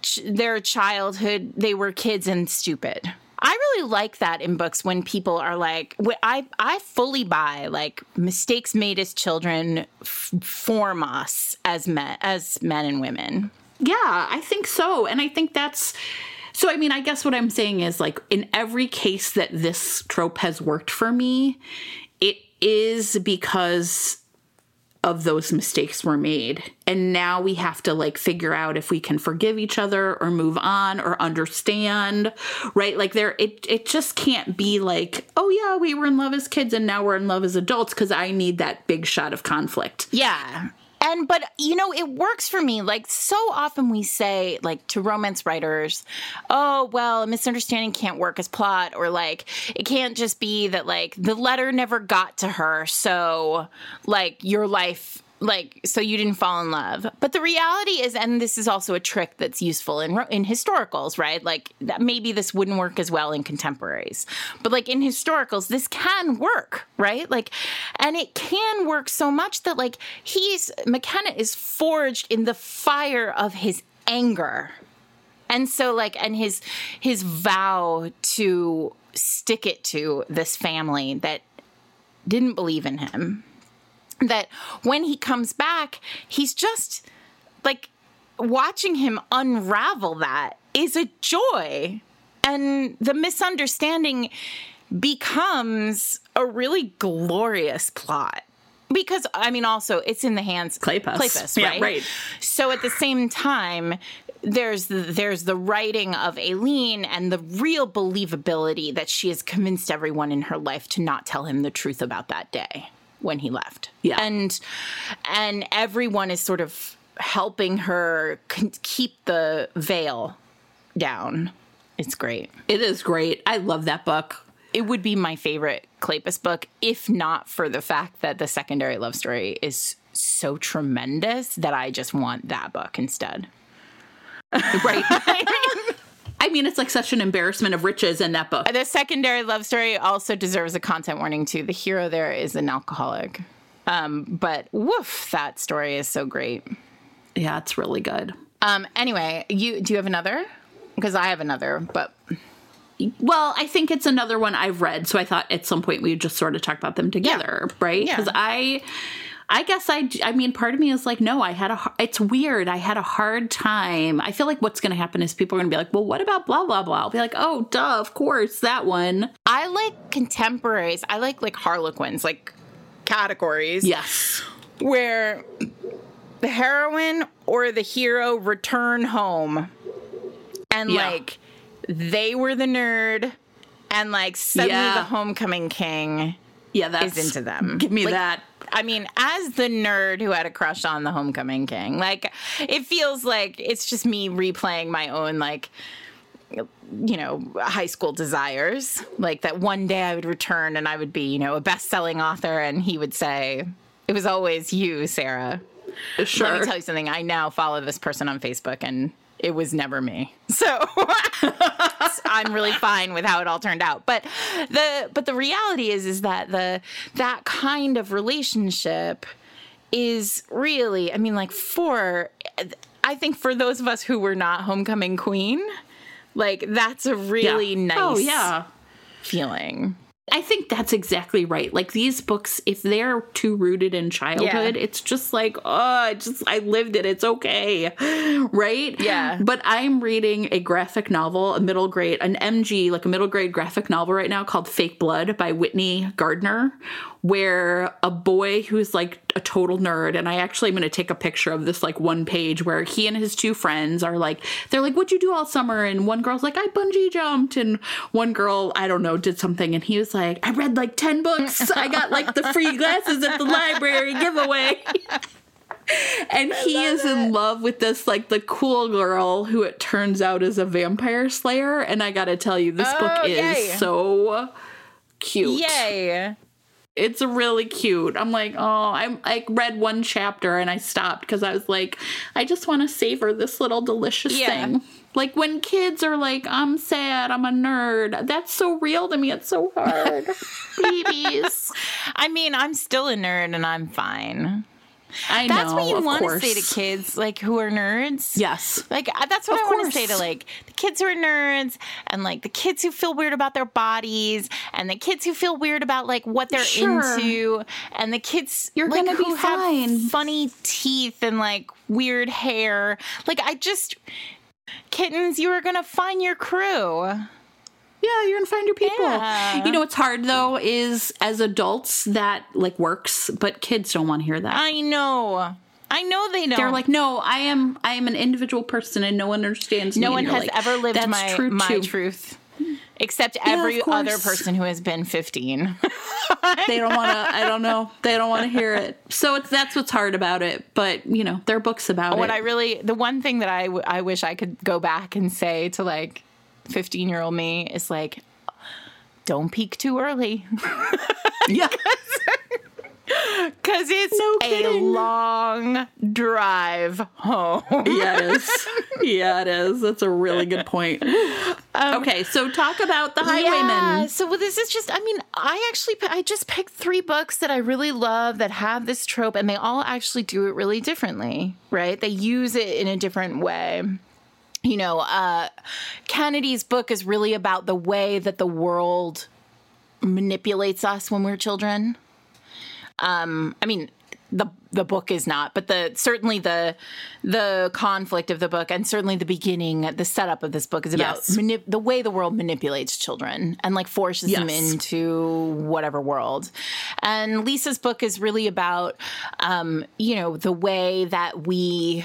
ch- their childhood they were kids and stupid I really like that in books when people are like, I I fully buy like mistakes made as children f- form us as men as men and women. Yeah, I think so. And I think that's so I mean, I guess what I'm saying is like in every case that this trope has worked for me, it is because of those mistakes were made. And now we have to like figure out if we can forgive each other or move on or understand, right? Like there it it just can't be like, "Oh yeah, we were in love as kids and now we're in love as adults" cuz I need that big shot of conflict. Yeah. And but you know, it works for me. Like so often we say like to romance writers, "Oh, well, a misunderstanding can't work as plot or like it can't just be that like the letter never got to her, so like your life like so you didn't fall in love. But the reality is and this is also a trick that's useful in in historicals right? Like that maybe this wouldn't work as well in contemporaries. But like in historicals this can work right? Like and it can work so much that like he's mckenna is forged in the fire of his anger. And so like and his his vow to stick it to this family that didn't believe in him that when he comes back, he's just like watching him unravel that is a joy. And the misunderstanding becomes a really glorious plot. Because I mean, also it's in the hands Kleypas. Kleypas, Yeah, right? right. So at the same time, there's the, there's the writing of Aileen and the real believability that she has convinced everyone in her life to not tell him the truth about that day when he left. Yeah. and and everyone is sort of helping her keep the veil down. It's great. It is great. I love that book. It would be my favorite Kleypas book if not for the fact that the secondary love story is so tremendous that I just want that book instead. Right. [LAUGHS] [LAUGHS] I mean, it's like such an embarrassment of riches in that book. The secondary love story also deserves a content warning too. The hero there is an alcoholic. Um, but woof, that story is so great. Yeah, it's really good. Um, anyway, you do you have another? Because I have another, but Well, I think it's another one I've read, so I thought at some point we would just sort of talk about them together, right? Yeah. Because I, I guess I, I mean, part of me is like, no, I had a, it's weird. I had a hard time. I feel like what's going to happen is people are going to be like, well, what about blah blah blah? I'll be like, oh, duh, of course that one. I like contemporaries. I like like Harlequins, like categories. Yes. where the heroine or the hero return home and Yeah. like they were the nerd and like suddenly Yeah. the homecoming king Yeah, that's is into them. Give me Like, that. I mean, as the nerd who had a crush on the homecoming king, like it feels like it's just me replaying my own like you know, high school desires. Like that one day I would return and I would be, you know, a best-selling author and he would say, "It was always you, Sarah." Sure. Let me tell you something. I now follow this person on Facebook and it was never me. [LAUGHS] So I'm really fine with how it all turned out. But the but the reality is is that the that kind of relationship is really, I mean like for I think for those of us who were not homecoming queen, like that's a really yeah. nice Oh yeah. feeling. I think that's exactly right. Like these books, if they're too rooted in childhood, Yeah. it's just like, oh, I just I lived it. It's okay, [LAUGHS] right? Yeah. But I'm reading a graphic novel, a middle grade, an MG, like a middle grade graphic novel right now called Fake Blood by Whitney Gardner, where a boy who's like a total nerd, and I actually am going to take a picture of this like one page where he and his two friends are like, they're like, what'd you do all summer? And one girl's like, I bungee jumped, and one girl, I don't know, did something, and he was like, I read like ten books. I got like the free glasses at the library giveaway. [LAUGHS] and he is in love with this like the cool girl who it turns out is a vampire slayer and i gotta tell you this Oh, book is yay. so cute Yay. It's really cute i'm like oh I'm, i read one chapter and i stopped because i was like i just want to savor this little delicious Yeah. thing like when kids are like i'm sad i'm a nerd that's so real to me it's so hard [LAUGHS] babies I mean, I'm still a nerd and I'm fine. I That's what you want to say to kids like who are nerds. Yes. Like uh, that's what Of I want to say to like the kids who are nerds and like the kids who feel weird about their bodies and the kids who feel weird about like what they're Sure. into and the kids You're like, gonna be have fine. funny teeth and like weird hair. Like I just kittens, you are gonna find your crew. Yeah, you're gonna find your people. Yeah. You know what's hard though is as adults that like works, but kids don't want to hear that. I know. I know they don't. They're like, no, I am I am an individual person and no one understands no And one has like, ever lived my true my too. truth. Except of every other person who has been 15. They don't want to. I don't know. They don't want to hear it. So it's that's what's hard about it. But you know, there are books about what it. I really, the one thing that I, w- I wish I could go back and say to like 15 year old me is like, don't peak too early. yeah. [LAUGHS] Because it's No a long drive home. Yeah, it is. Yeah, it is. That's a really good point. okay, so talk about the Um, Yeah. So this is just. I mean, I actually, I just picked three books that I really love that have this trope, and they all actually do it really differently. Right? They use it in a different way. You know, uh, Kennedy's book is really about the way that the world manipulates us when we're children. Um, I mean, the the book is not, but the certainly the the conflict of the book and certainly the beginning, the setup of this book is about Yes. manip- the way the world manipulates children and like forces them into whatever world. And Lisa's book is really about, um, you know, the way that we,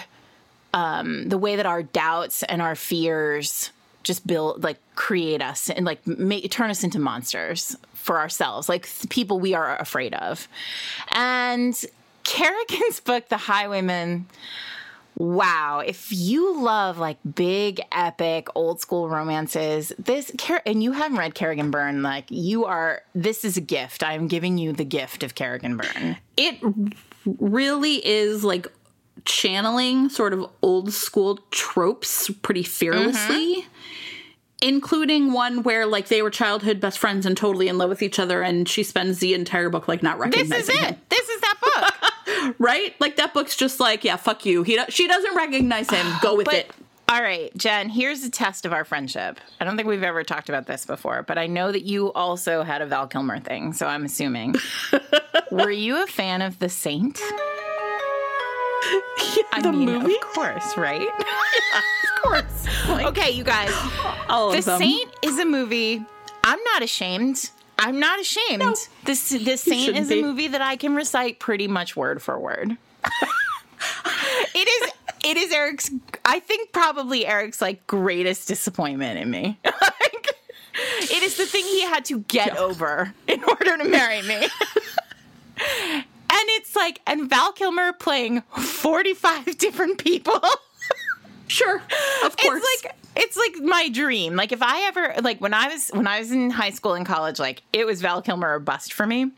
um, the way that our doubts and our fears just build like create us and like make turn us into monsters for ourselves like people we are afraid of. And kerrigan's [LAUGHS] book the highwayman wow if you love like big epic old school romances this and you haven't read kerrigan byrne like you are this is a gift. I'm giving you the gift of kerrigan byrne. It really is like channeling sort of old school tropes pretty fearlessly. Including one where like they were childhood best friends and totally in love with each other, and she spends the entire book like not recognizing. this is him. it this is that book [LAUGHS] right? Like that book's just like, yeah, fuck you. He do- she doesn't recognize him. Go with But it. all right, Jen, here's a test of our friendship. I don't think we've ever talked about this before, but I know that you also had a Val Kilmer thing, so I'm assuming. [LAUGHS] Were you a fan of The Saint? [LAUGHS] I the mean, movie, of course, right? [LAUGHS] yeah, of course. Like, okay, you guys. The them. Saint is a movie. I'm not ashamed. I'm not ashamed. This The Saint is a be. movie that I can recite pretty much word for word. [LAUGHS] it is it is Eric's I think probably Eric's like greatest disappointment in me. like, it is the thing he had to get over in order to marry me. And it's like and Val Kilmer playing 45 [LAUGHS] different people. Sure, of course. It's like it's like my dream. Like if I ever like when I was when I was in high school and college, like it was Val Kilmer or bust for me.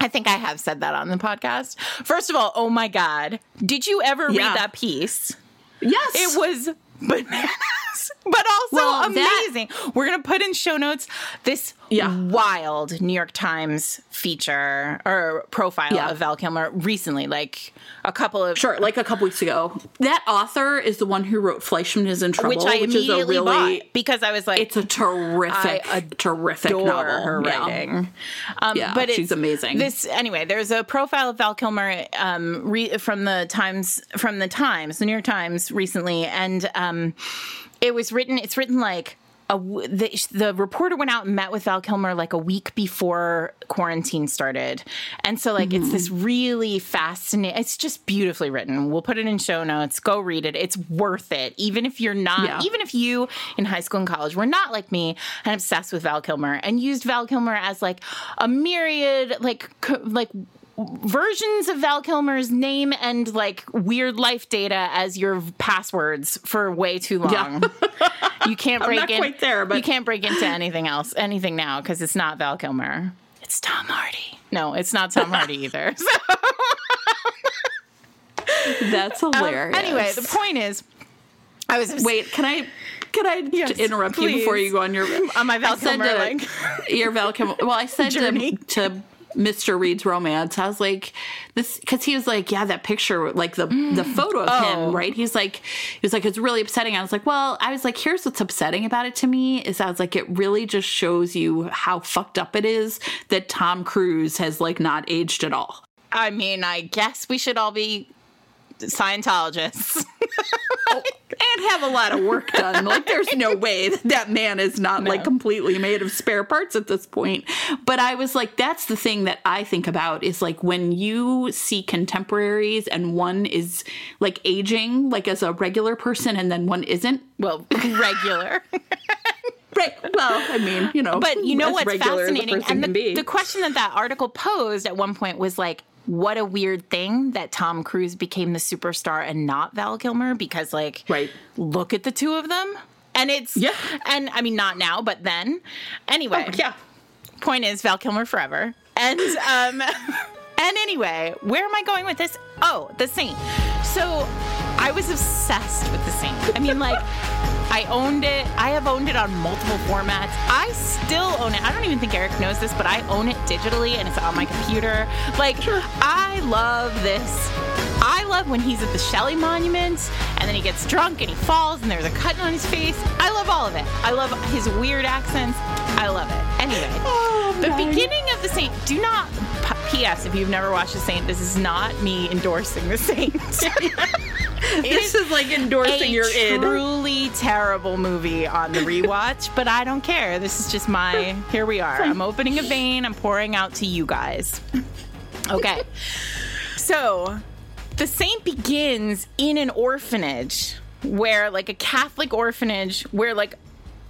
I think I have said that on the podcast. First of all, oh my god, did you ever Yeah. read that piece? yes, It was bananas, [LAUGHS] but also Well, that- amazing. We're gonna put in show notes this Yeah. wild New York Times feature or profile Yeah. of Val Kilmer recently, like a couple of Sure, like a couple weeks ago. That author is the one who wrote Fleischman is in Trouble, which I is a immediately really bought because I was like, it's a terrific, I terrific novel. her Yeah. writing. Um, Yeah, but she's it's- amazing. This anyway. There's a profile of Val Kilmer um, re- from the Times, from the Times, the New York Times, recently, and um, it was written. It's written like. A the, the reporter went out and met with Val Kilmer like a week before quarantine started. And so, like, it's this mm-hmm. really fascinating, it's just beautifully written. We'll put it in show notes. Go read it. It's worth it. Even if you're not, Yeah. even if you in high school and college were not like me and obsessed with Val Kilmer and used Val Kilmer as like a myriad, like, co- like, versions of Val Kilmer's name and like weird life data as your passwords for way too long. You can't [LAUGHS] break not in. quite there, but- you can't break into anything else, anything now because it's not Val Kilmer. It's Tom Hardy. No, it's not Tom Hardy either. [LAUGHS] So, That's um, hilarious. anyway, the point is, I was wait, can I can I Yes, interrupt you before you go on your [LAUGHS] on my Val Kilmer to- like your Val Kilmer? Well, I said to, to Mr. Reed's romance. I was like, this because he was like, yeah, that picture, like the the mm. photo of Oh. him, right? He's like, he was like, it's really upsetting. I was like, well, I was like, here's what's upsetting about it to me is I was like, it really just shows you how fucked up it is that Tom Cruise has like not aged at all. I mean, I guess we should all be Scientologists. [LAUGHS] Oh. and have a lot of work done. Like, there's no [LAUGHS] way that that man is not like completely made of spare parts at this point. But I was like, that's the thing that I think about is like when you see contemporaries and one is like aging, like as a regular person, and then one isn't. well, [LAUGHS] regular. Right. Well, I mean, you know, But you know what's regular as a fascinating? And the, the question that that article posed at one point was like, what a weird thing that Tom Cruise became the superstar and not Val Kilmer because, like, Right. look at the two of them. And it's, Yeah. and I mean, not now, but then. Anyway, Oh, yeah. point is Val Kilmer forever. And um [LAUGHS] and anyway, where am I going with this? Oh, The Saint. So I was obsessed with The Saint. I mean like [LAUGHS] I owned it. I have owned it on multiple formats. I still own it. I don't even think Eric knows this, but I own it digitally and it's on my computer. Like I love this. I love when he's at the Shelley Monument and then he gets drunk and he falls and there's a cut on his face. I love all of it. I love his weird accents. I love it. Anyway, oh, the beginning of The Saint, do not, P.S., if you've never watched The Saint, this is not me endorsing The Saint. [LAUGHS] [LAUGHS] This is like endorsing your id. truly terrible movie on the rewatch, but I don't care. This is just my, here we are. I'm opening a vein, I'm pouring out to you guys. [LAUGHS] Okay. So, the saint begins in an orphanage where, like, a Catholic orphanage where, like,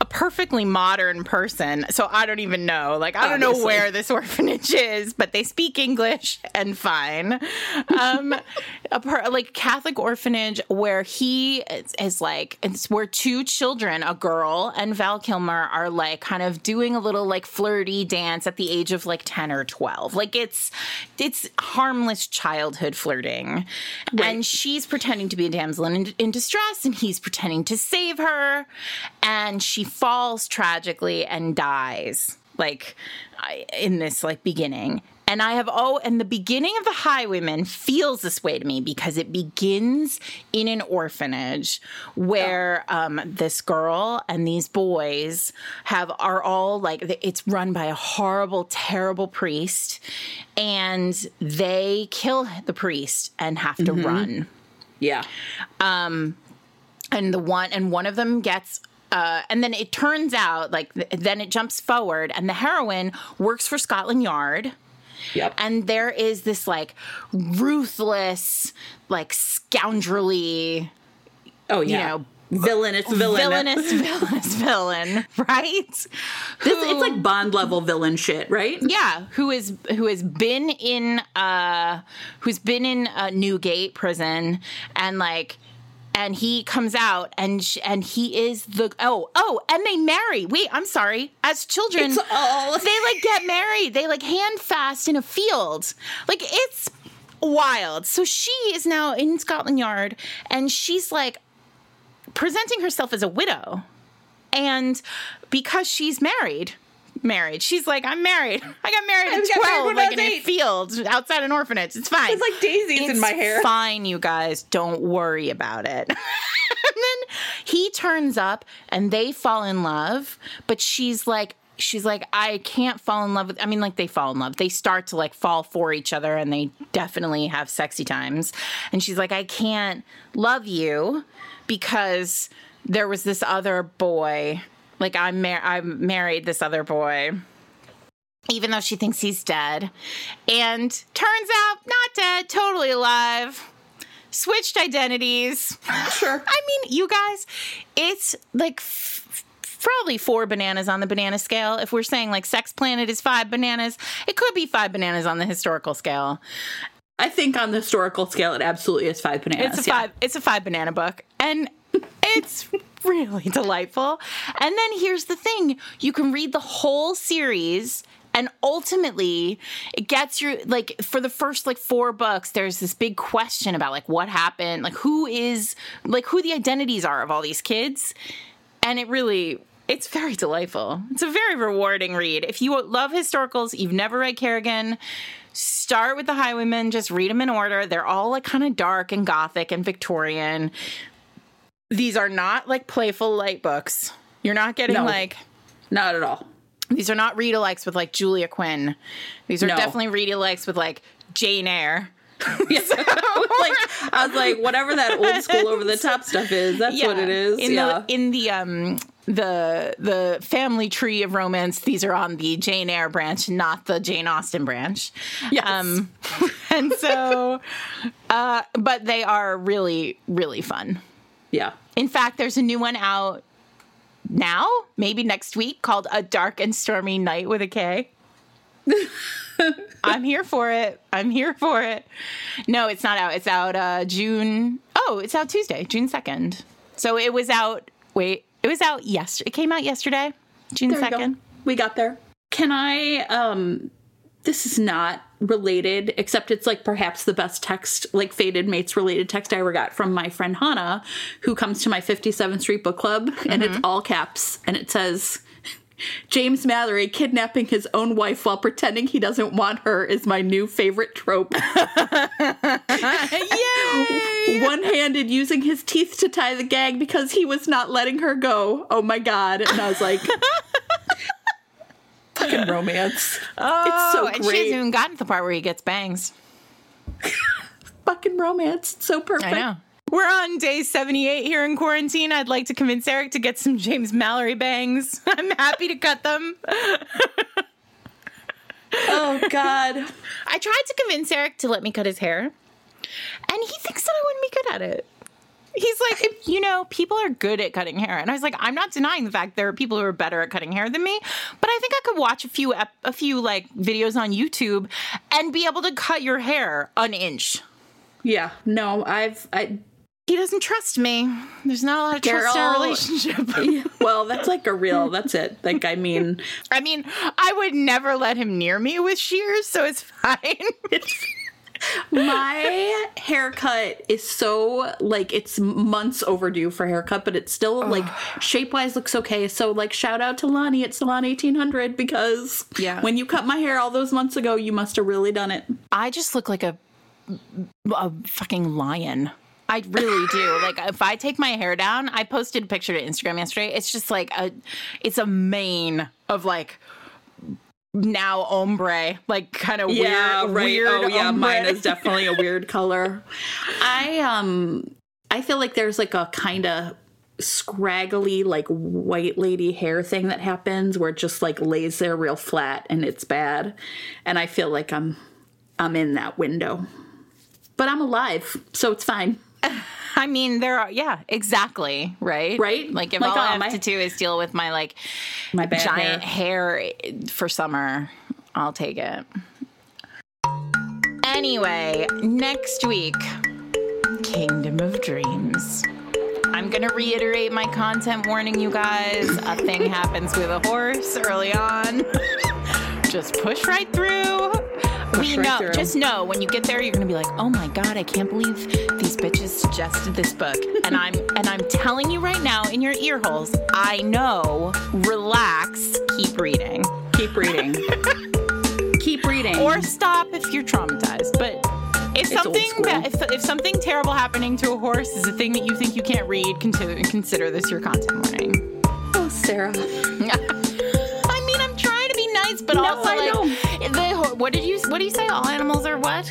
a perfectly modern person. So I don't even know. Like I don't know where this [LAUGHS] orphanage is, but they speak English and fine. Um, [LAUGHS] a per, like Catholic orphanage where he is, is like it's where two children, a girl and Val Kilmer, are like kind of doing a little like flirty dance at the age of like ten or twelve. Like it's it's harmless childhood flirting, and she's pretending to be a damsel in, in distress, and he's pretending to save her, and she falls tragically and dies like in this like beginning. And i have oh and the beginning of the highwaymen feels this way to me because it begins in an orphanage where um, this girl and these boys have are all like it's run by a horrible terrible priest and they kill the priest and have to run. Yeah. Um, and the one and one of them gets uh, and then it turns out like th- then it jumps forward and the heroine works for scotland yard Yep. and there is this like ruthless like scoundrelly oh you yeah. know villainous villain. villainous [LAUGHS] villainous villain right This, it's like Bond level villain shit, right? yeah who is who has been in uh who's been in uh, newgate prison and like and he comes out and sh- and he is the oh oh and they marry. Wait i'm sorry. As children It's all- they like get married. They like hand fast in a field. Like it's wild. So she is now in scotland yard and she's like presenting herself as a widow. And because she's married married. She's like i'm married. [LAUGHS] I got married at got married 12 like in a field outside an orphanage. It's fine. It's like daisies in my hair. fine you guys. Don't worry about it. [LAUGHS] And then he turns up and they fall in love but she's like she's like i can't fall in love with i mean like they fall in love. They start to like fall for each other and they definitely have sexy times. And she's like i can't love you because there was this other boy like i'm mar- i married this other boy even though she thinks he's dead and turns out not dead totally alive switched identities Sure. [LAUGHS] I mean, you guys, it's like f- probably four bananas on the banana scale. If we're saying like Sex Planet is five bananas, it could be five bananas on the historical scale. I think on the historical scale, it absolutely is five bananas. It's a yeah. five. It's a five banana book, and it's really [LAUGHS] delightful. And then here's the thing: you can read the whole series. And ultimately, it gets you like for the first like four books. There's this big question about like what happened, like who is like who the identities are of all these kids, and it really It's very delightful. It's a very rewarding read. If you love historicals, you've never read Kerrigan, start with the Highwaymen, just read them in order. They're all like kind of dark and gothic and Victorian. These are not like playful light books. You're not getting No. like Not at all. these are not read alikes with like Julia Quinn. These are No. definitely read alikes with like Jane Eyre. [LAUGHS] [LAUGHS] like I was like, whatever that old school over the top stuff is, that's what it is. In yeah. the in the um the the family tree of romance, these are on the Jane Eyre branch, not the Jane Austen branch. Yes. Um [LAUGHS] and so uh but they are really, really fun. Yeah. In fact, there's a new one out now, maybe next week, called A Dark and Stormy Knight with a K. [LAUGHS] I'm here for it. I'm here for it. No, it's not out. It's out uh June. Oh, it's out Tuesday, June 2nd. So it was out wait, it was out yesterday. It came out yesterday, June There we go. 2nd. We got there. Can I um this is not related, except it's like perhaps the best text, like Fated Mates related text I ever got from my friend Hannah, who comes to my 57th Street Book Club, and it's mm-hmm. all caps, and it says, James Malory kidnapping his own wife while pretending he doesn't want her is my new favorite trope. [LAUGHS] [LAUGHS] One handed using his teeth to tie the gag because he was not letting her go. Oh my god. And I was like, [LAUGHS] fucking romance. [LAUGHS] Oh, It's so and she hasn't even gotten to the part where he gets bangs. [LAUGHS] Fucking romance. It's so perfect. I know. We're on day 78 here in quarantine. I'd like to convince Eric to get some James Malory bangs. [LAUGHS] I'm happy to cut them. Oh god. I tried to convince Eric to let me cut his hair, and he thinks that I wouldn't be good at it. He's like, you know, people are good at cutting hair, and I was like, I'm not denying the fact there are people who are better at cutting hair than me, but I think I could watch a few ep- a few like videos on YouTube and be able to cut your hair an inch. Yeah. No, I've I He doesn't trust me. There's not a lot of trust in our relationship. [LAUGHS] well, that's like a real that's it. Like I mean I mean, I would never let him near me with shears, so it's fine. My haircut is so like it's months overdue for haircut, but it's still like shape wise looks okay. So like shout out to Lonnie at Salon eighteen hundred because Yeah. when you cut my hair all those months ago, you must have really done it. I just look like a a fucking lion. I really do. [LAUGHS] Like if I take my hair down, I posted a picture to Instagram yesterday. It's just like a it's a mane of like now ombre, like kind of weird weird oh yeah, mine is definitely a weird [LAUGHS] color. I um I feel like there's like a kind of scraggly like white lady hair thing that happens where it just like lays there real flat and it's bad. And I feel like I'm I'm in that window. But I'm alive, so it's fine. I mean, there are yeah, exactly, right? Right? Like if Like, all I oh, have my- to do is deal with my like My giant hair. hair. Eh, for summer, I'll take it. Anyway, next week, Kingdom of Dreams. I'm gonna reiterate my content warning, you guys. A thing happens with a horse early on. [LAUGHS] Just push right through. We right know. through. Just know when you get there, you're gonna be like, "Oh my god, I can't believe these bitches suggested this book." [LAUGHS] And I'm and I'm telling you right now in your ear holes, I know. Relax. Keep reading. Keep reading. [LAUGHS] Keep reading. or stop if you're traumatized. But if old something that, if, if something terrible happening to a horse is a thing that you think you can't read, consider, consider this your content warning. oh, Sarah. [LAUGHS] I mean, I'm trying to be nice, but No, also like what did you what do you say? All animals are what?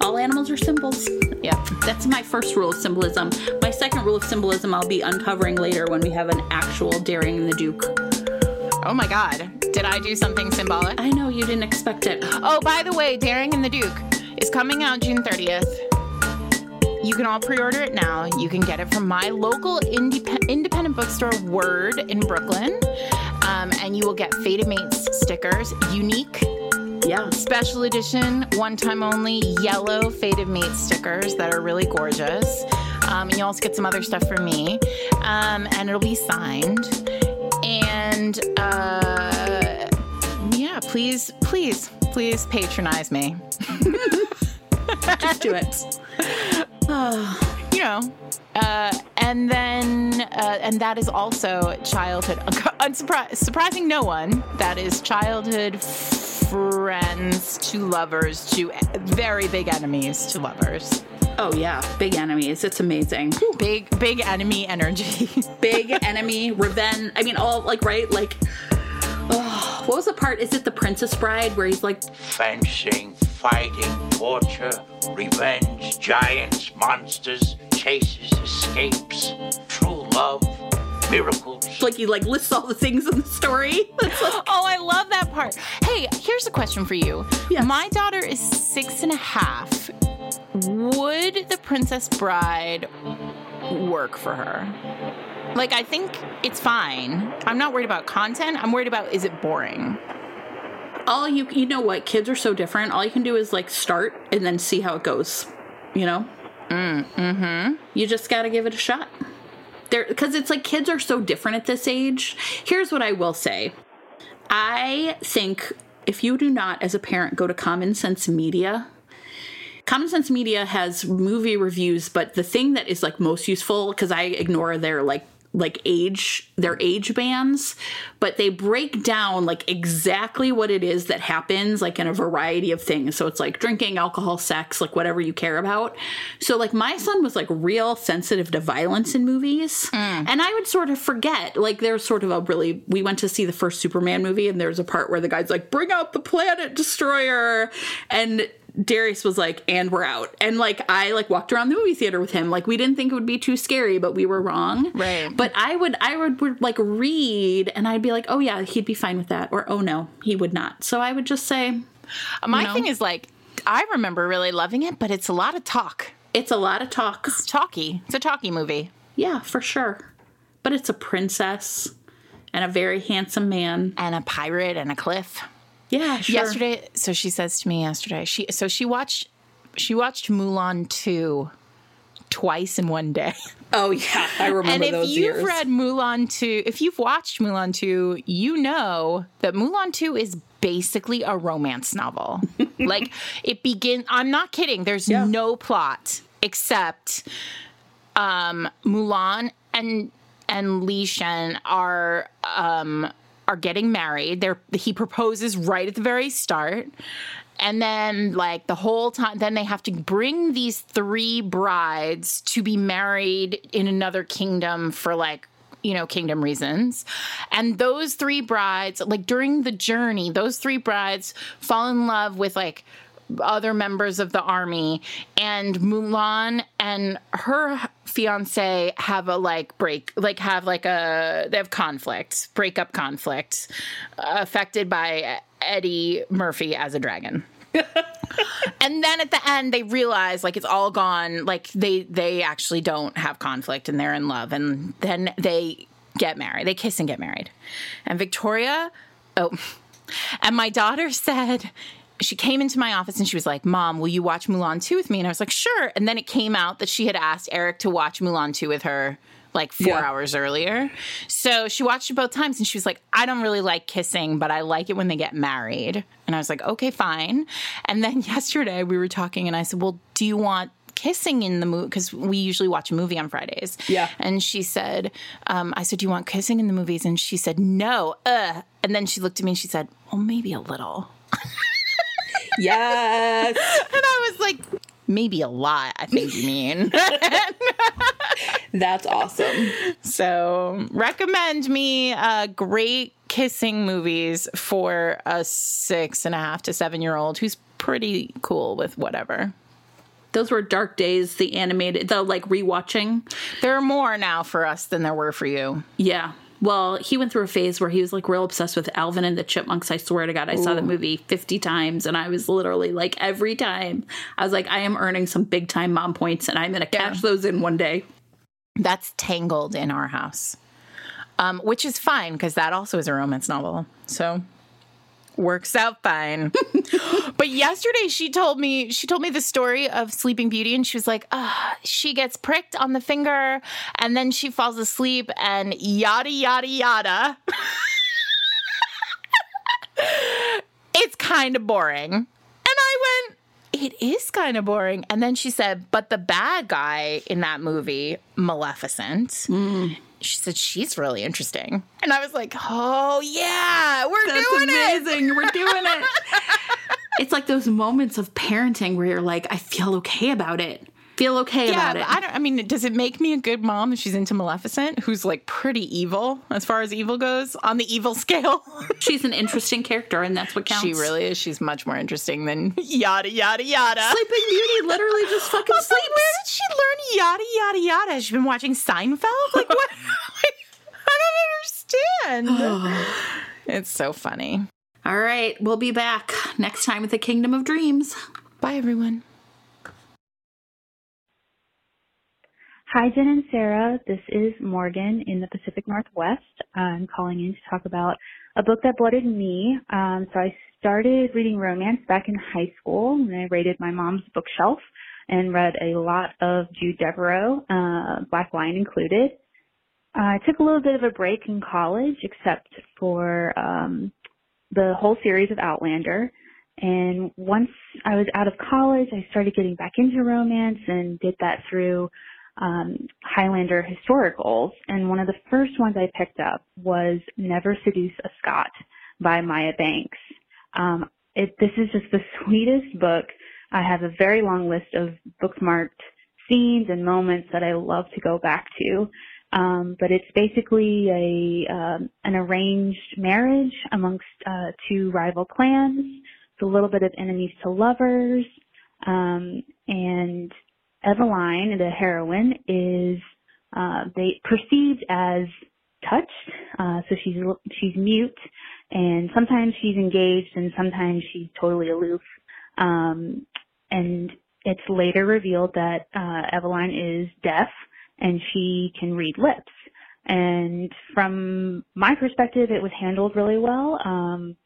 All animals are symbols. Yeah. That's my first rule of symbolism. My second rule of symbolism I'll be uncovering later when we have an actual Daring and the Duke. Oh my God. Did I do something symbolic? I know you didn't expect it. Oh, by the way, Daring and the Duke is coming out June 30th. You can all pre-order it now. You can get it from my local indep- independent bookstore, Word, in Brooklyn. Um, and you will get Fated Mates stickers, unique, Yeah. special edition, one time only yellow Fated Mates stickers that are really gorgeous. Um, and you also get some other stuff from me. Um, and it'll be signed. And uh, yeah, please, please, please patronize me. [LAUGHS] Just do it. [SIGHS] you know. Uh, and then uh, and that is also childhood [LAUGHS] unsurprising surprising no one that is childhood friends to lovers to very big enemies to lovers Oh yeah, big enemies. It's amazing. big big enemy energy [LAUGHS] big enemy revenge. I mean, all like right, like. Oh, what was the part? Is it the Princess Bride where he's like fencing, fighting, torture, revenge, giants, monsters, chases, escapes, true love, miracles. like he like lists all the things in the story? [LAUGHS] Like, oh i love that part hey here's a question for you Yes. my daughter is six and a half would the princess bride work for her like i think it's fine i'm not worried about content i'm worried about is it boring all you you know what? Kids are so different. All you can do is like start and then see how it goes. You know. Mm. Hmm. You just got to give it a shot. There, because it's like kids are so different at this age. Here's what I will say. I think if you do not, as a parent, go to Common Sense Media, Common Sense Media has movie reviews, but the thing that is like most useful because I ignore their like like age their age bands but they break down like exactly what it is that happens like in a variety of things. So it's like drinking alcohol sex like whatever you care about. So like my son was like real sensitive to violence in movies. Mm. And i would sort of forget like there's sort of a really we went to see the first superman movie and there's a part where the guy's like bring out the planet destroyer! And Darius was like, and we're out. And like I like walked around the movie theater with him. Like we didn't think it would be too scary, but we were wrong. Right. But I would I would, would like read and I'd be like, oh yeah, he'd be fine with that. Or oh no, he would not. So I would just say, my know? thing is like i remember really loving it but it's a lot of talk it's a lot of talk. it's talky it's a talky movie Yeah, for sure. But it's a princess and a very handsome man. and a pirate and a cliff Yeah, sure. yesterday so she says to me yesterday she so she watched she watched mulan 2 twice in one day [LAUGHS] Oh yeah, I remember and if you've years. read mulan 2 if you've watched mulan 2 you know that mulan 2 is basically a romance novel [LAUGHS] like it begin i'm not kidding there's Yeah. no plot except um mulan and and Li Shang are um are getting married. They're he proposes right at the very start. And then like the whole time then they have to bring these three brides to be married in another kingdom for like you know kingdom reasons. And those three brides like during the journey those three brides fall in love with like other members of the army and Mulan and her fiance have a like break like have like a they have conflict breakup conflict uh, affected by Eddie Murphy as a dragon. [LAUGHS] And then at the end they realize like it's all gone. Like they they actually don't have conflict and they're in love and then they get married. They kiss and get married. And victoria oh [LAUGHS] and my daughter said she came into my office and she was like mom will you watch mulan 2 with me and i was like sure and then it came out that she had asked eric to watch mulan 2 with her like four Yeah. hours earlier. So she watched it both times and she was like, I don't really like kissing, but I like it when they get married. And I was like, okay, fine. And then [LAUGHS] yesterday we were talking and I said, well, do you want kissing in the movie? Because we usually watch a movie on Fridays. Yeah. And she said, um, I said, do you want kissing in the movies? And she said, no. Uh. And then she looked at me and she said, well, maybe a little. [LAUGHS] yes. [LAUGHS] And I was like, maybe a lot, I think you mean. That's awesome. So recommend me uh, great kissing movies for a six and a half to seven year old who's pretty cool with whatever. Those were dark days, the animated, the like rewatching. There are more now for us than there were for you. Yeah. Well, he went through a phase where he was like real obsessed with Alvin and the Chipmunks. I swear to God, I saw the movie 50 times and I was literally like, every time, I was like, I am earning some big time mom points and I'm going to cash those in one day. That's Tangled in our house, um, which is fine because that also is a romance novel. So works out fine. [LAUGHS] but yesterday she told me she told me the story of Sleeping Beauty and she was like, ah, she gets pricked on the finger and then she falls asleep and yada yada yada. [LAUGHS] it's kind of boring. And I went, it is kind of boring. And then she said, but the bad guy in that movie, Maleficent, Mm. She said she's really interesting. And I was like, oh yeah, we're That's doing it. amazing. We're doing it. [LAUGHS] it's like those moments of parenting where you're like, I feel okay about it. Feel okay Yeah, about it. I don't. I mean, does it make me a good mom if she's into Maleficent, who's like pretty evil as far as evil goes on the evil [LAUGHS] scale? She's an interesting character, and that's what counts. she really is. She's much more interesting than [LAUGHS] yada yada yada. Sleeping Beauty literally just [LAUGHS] fucking Also, sleeps. where did she learn yada yada yada? Has she been watching Seinfeld? Like what? I don't understand. [SIGHS] it's so funny. All right, we'll be back next time with the Kingdom of Dreams. Bye, everyone. Hi, Jen and Sarah. This is Morgan in the Pacific Northwest. I'm calling in to talk about a book that blooded me. Um, so I started reading romance back in high school and I raided my mom's bookshelf and read a lot of Jude Deveraux, uh, Black Lion included. I took a little bit of a break in college except for um, the whole series of Outlander. And once I was out of college, I started getting back into romance and did that through um, Highlander historicals, and one of the first ones I picked up was Never Seduce a Scot by Maya Banks. Um, it, this is just the [LAUGHS] sweetest book. I have a very long list of bookmarked scenes and moments that I love to go back to. Um, but it's basically a um, an arranged marriage amongst uh, two rival clans. It's a little bit of enemies to lovers, um, and Eveline, the heroine, is uh, they perceived as touched. Uh, so she's she's mute, and sometimes she's engaged, and sometimes she's totally aloof. Um, and it's later revealed that uh, Eveline is deaf, and she can read lips. And from my perspective, it was handled really well. Um,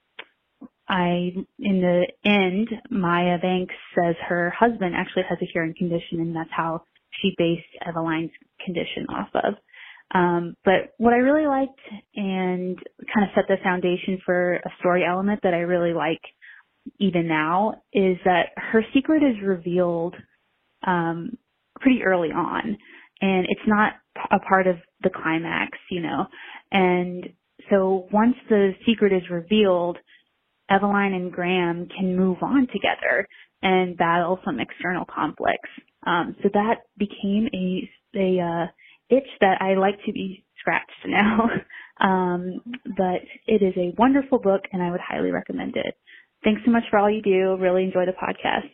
I, in the end, Maya Banks says her husband actually has a hearing condition, and that's how she based Eveline's condition off of. Um, but what I really liked and kind of set the foundation for a story element that I really like even now is that her secret is revealed um, pretty early on, and it's not a part of the climax, you know. And so once the secret is revealed, Eveline and Graeme can move on together and battle some external conflicts. Um, so that became a a uh, itch that I like to be scratched now. [LAUGHS] um, but it is a wonderful book, and I would highly recommend it. Thanks so much for all you do. Really enjoy the podcast.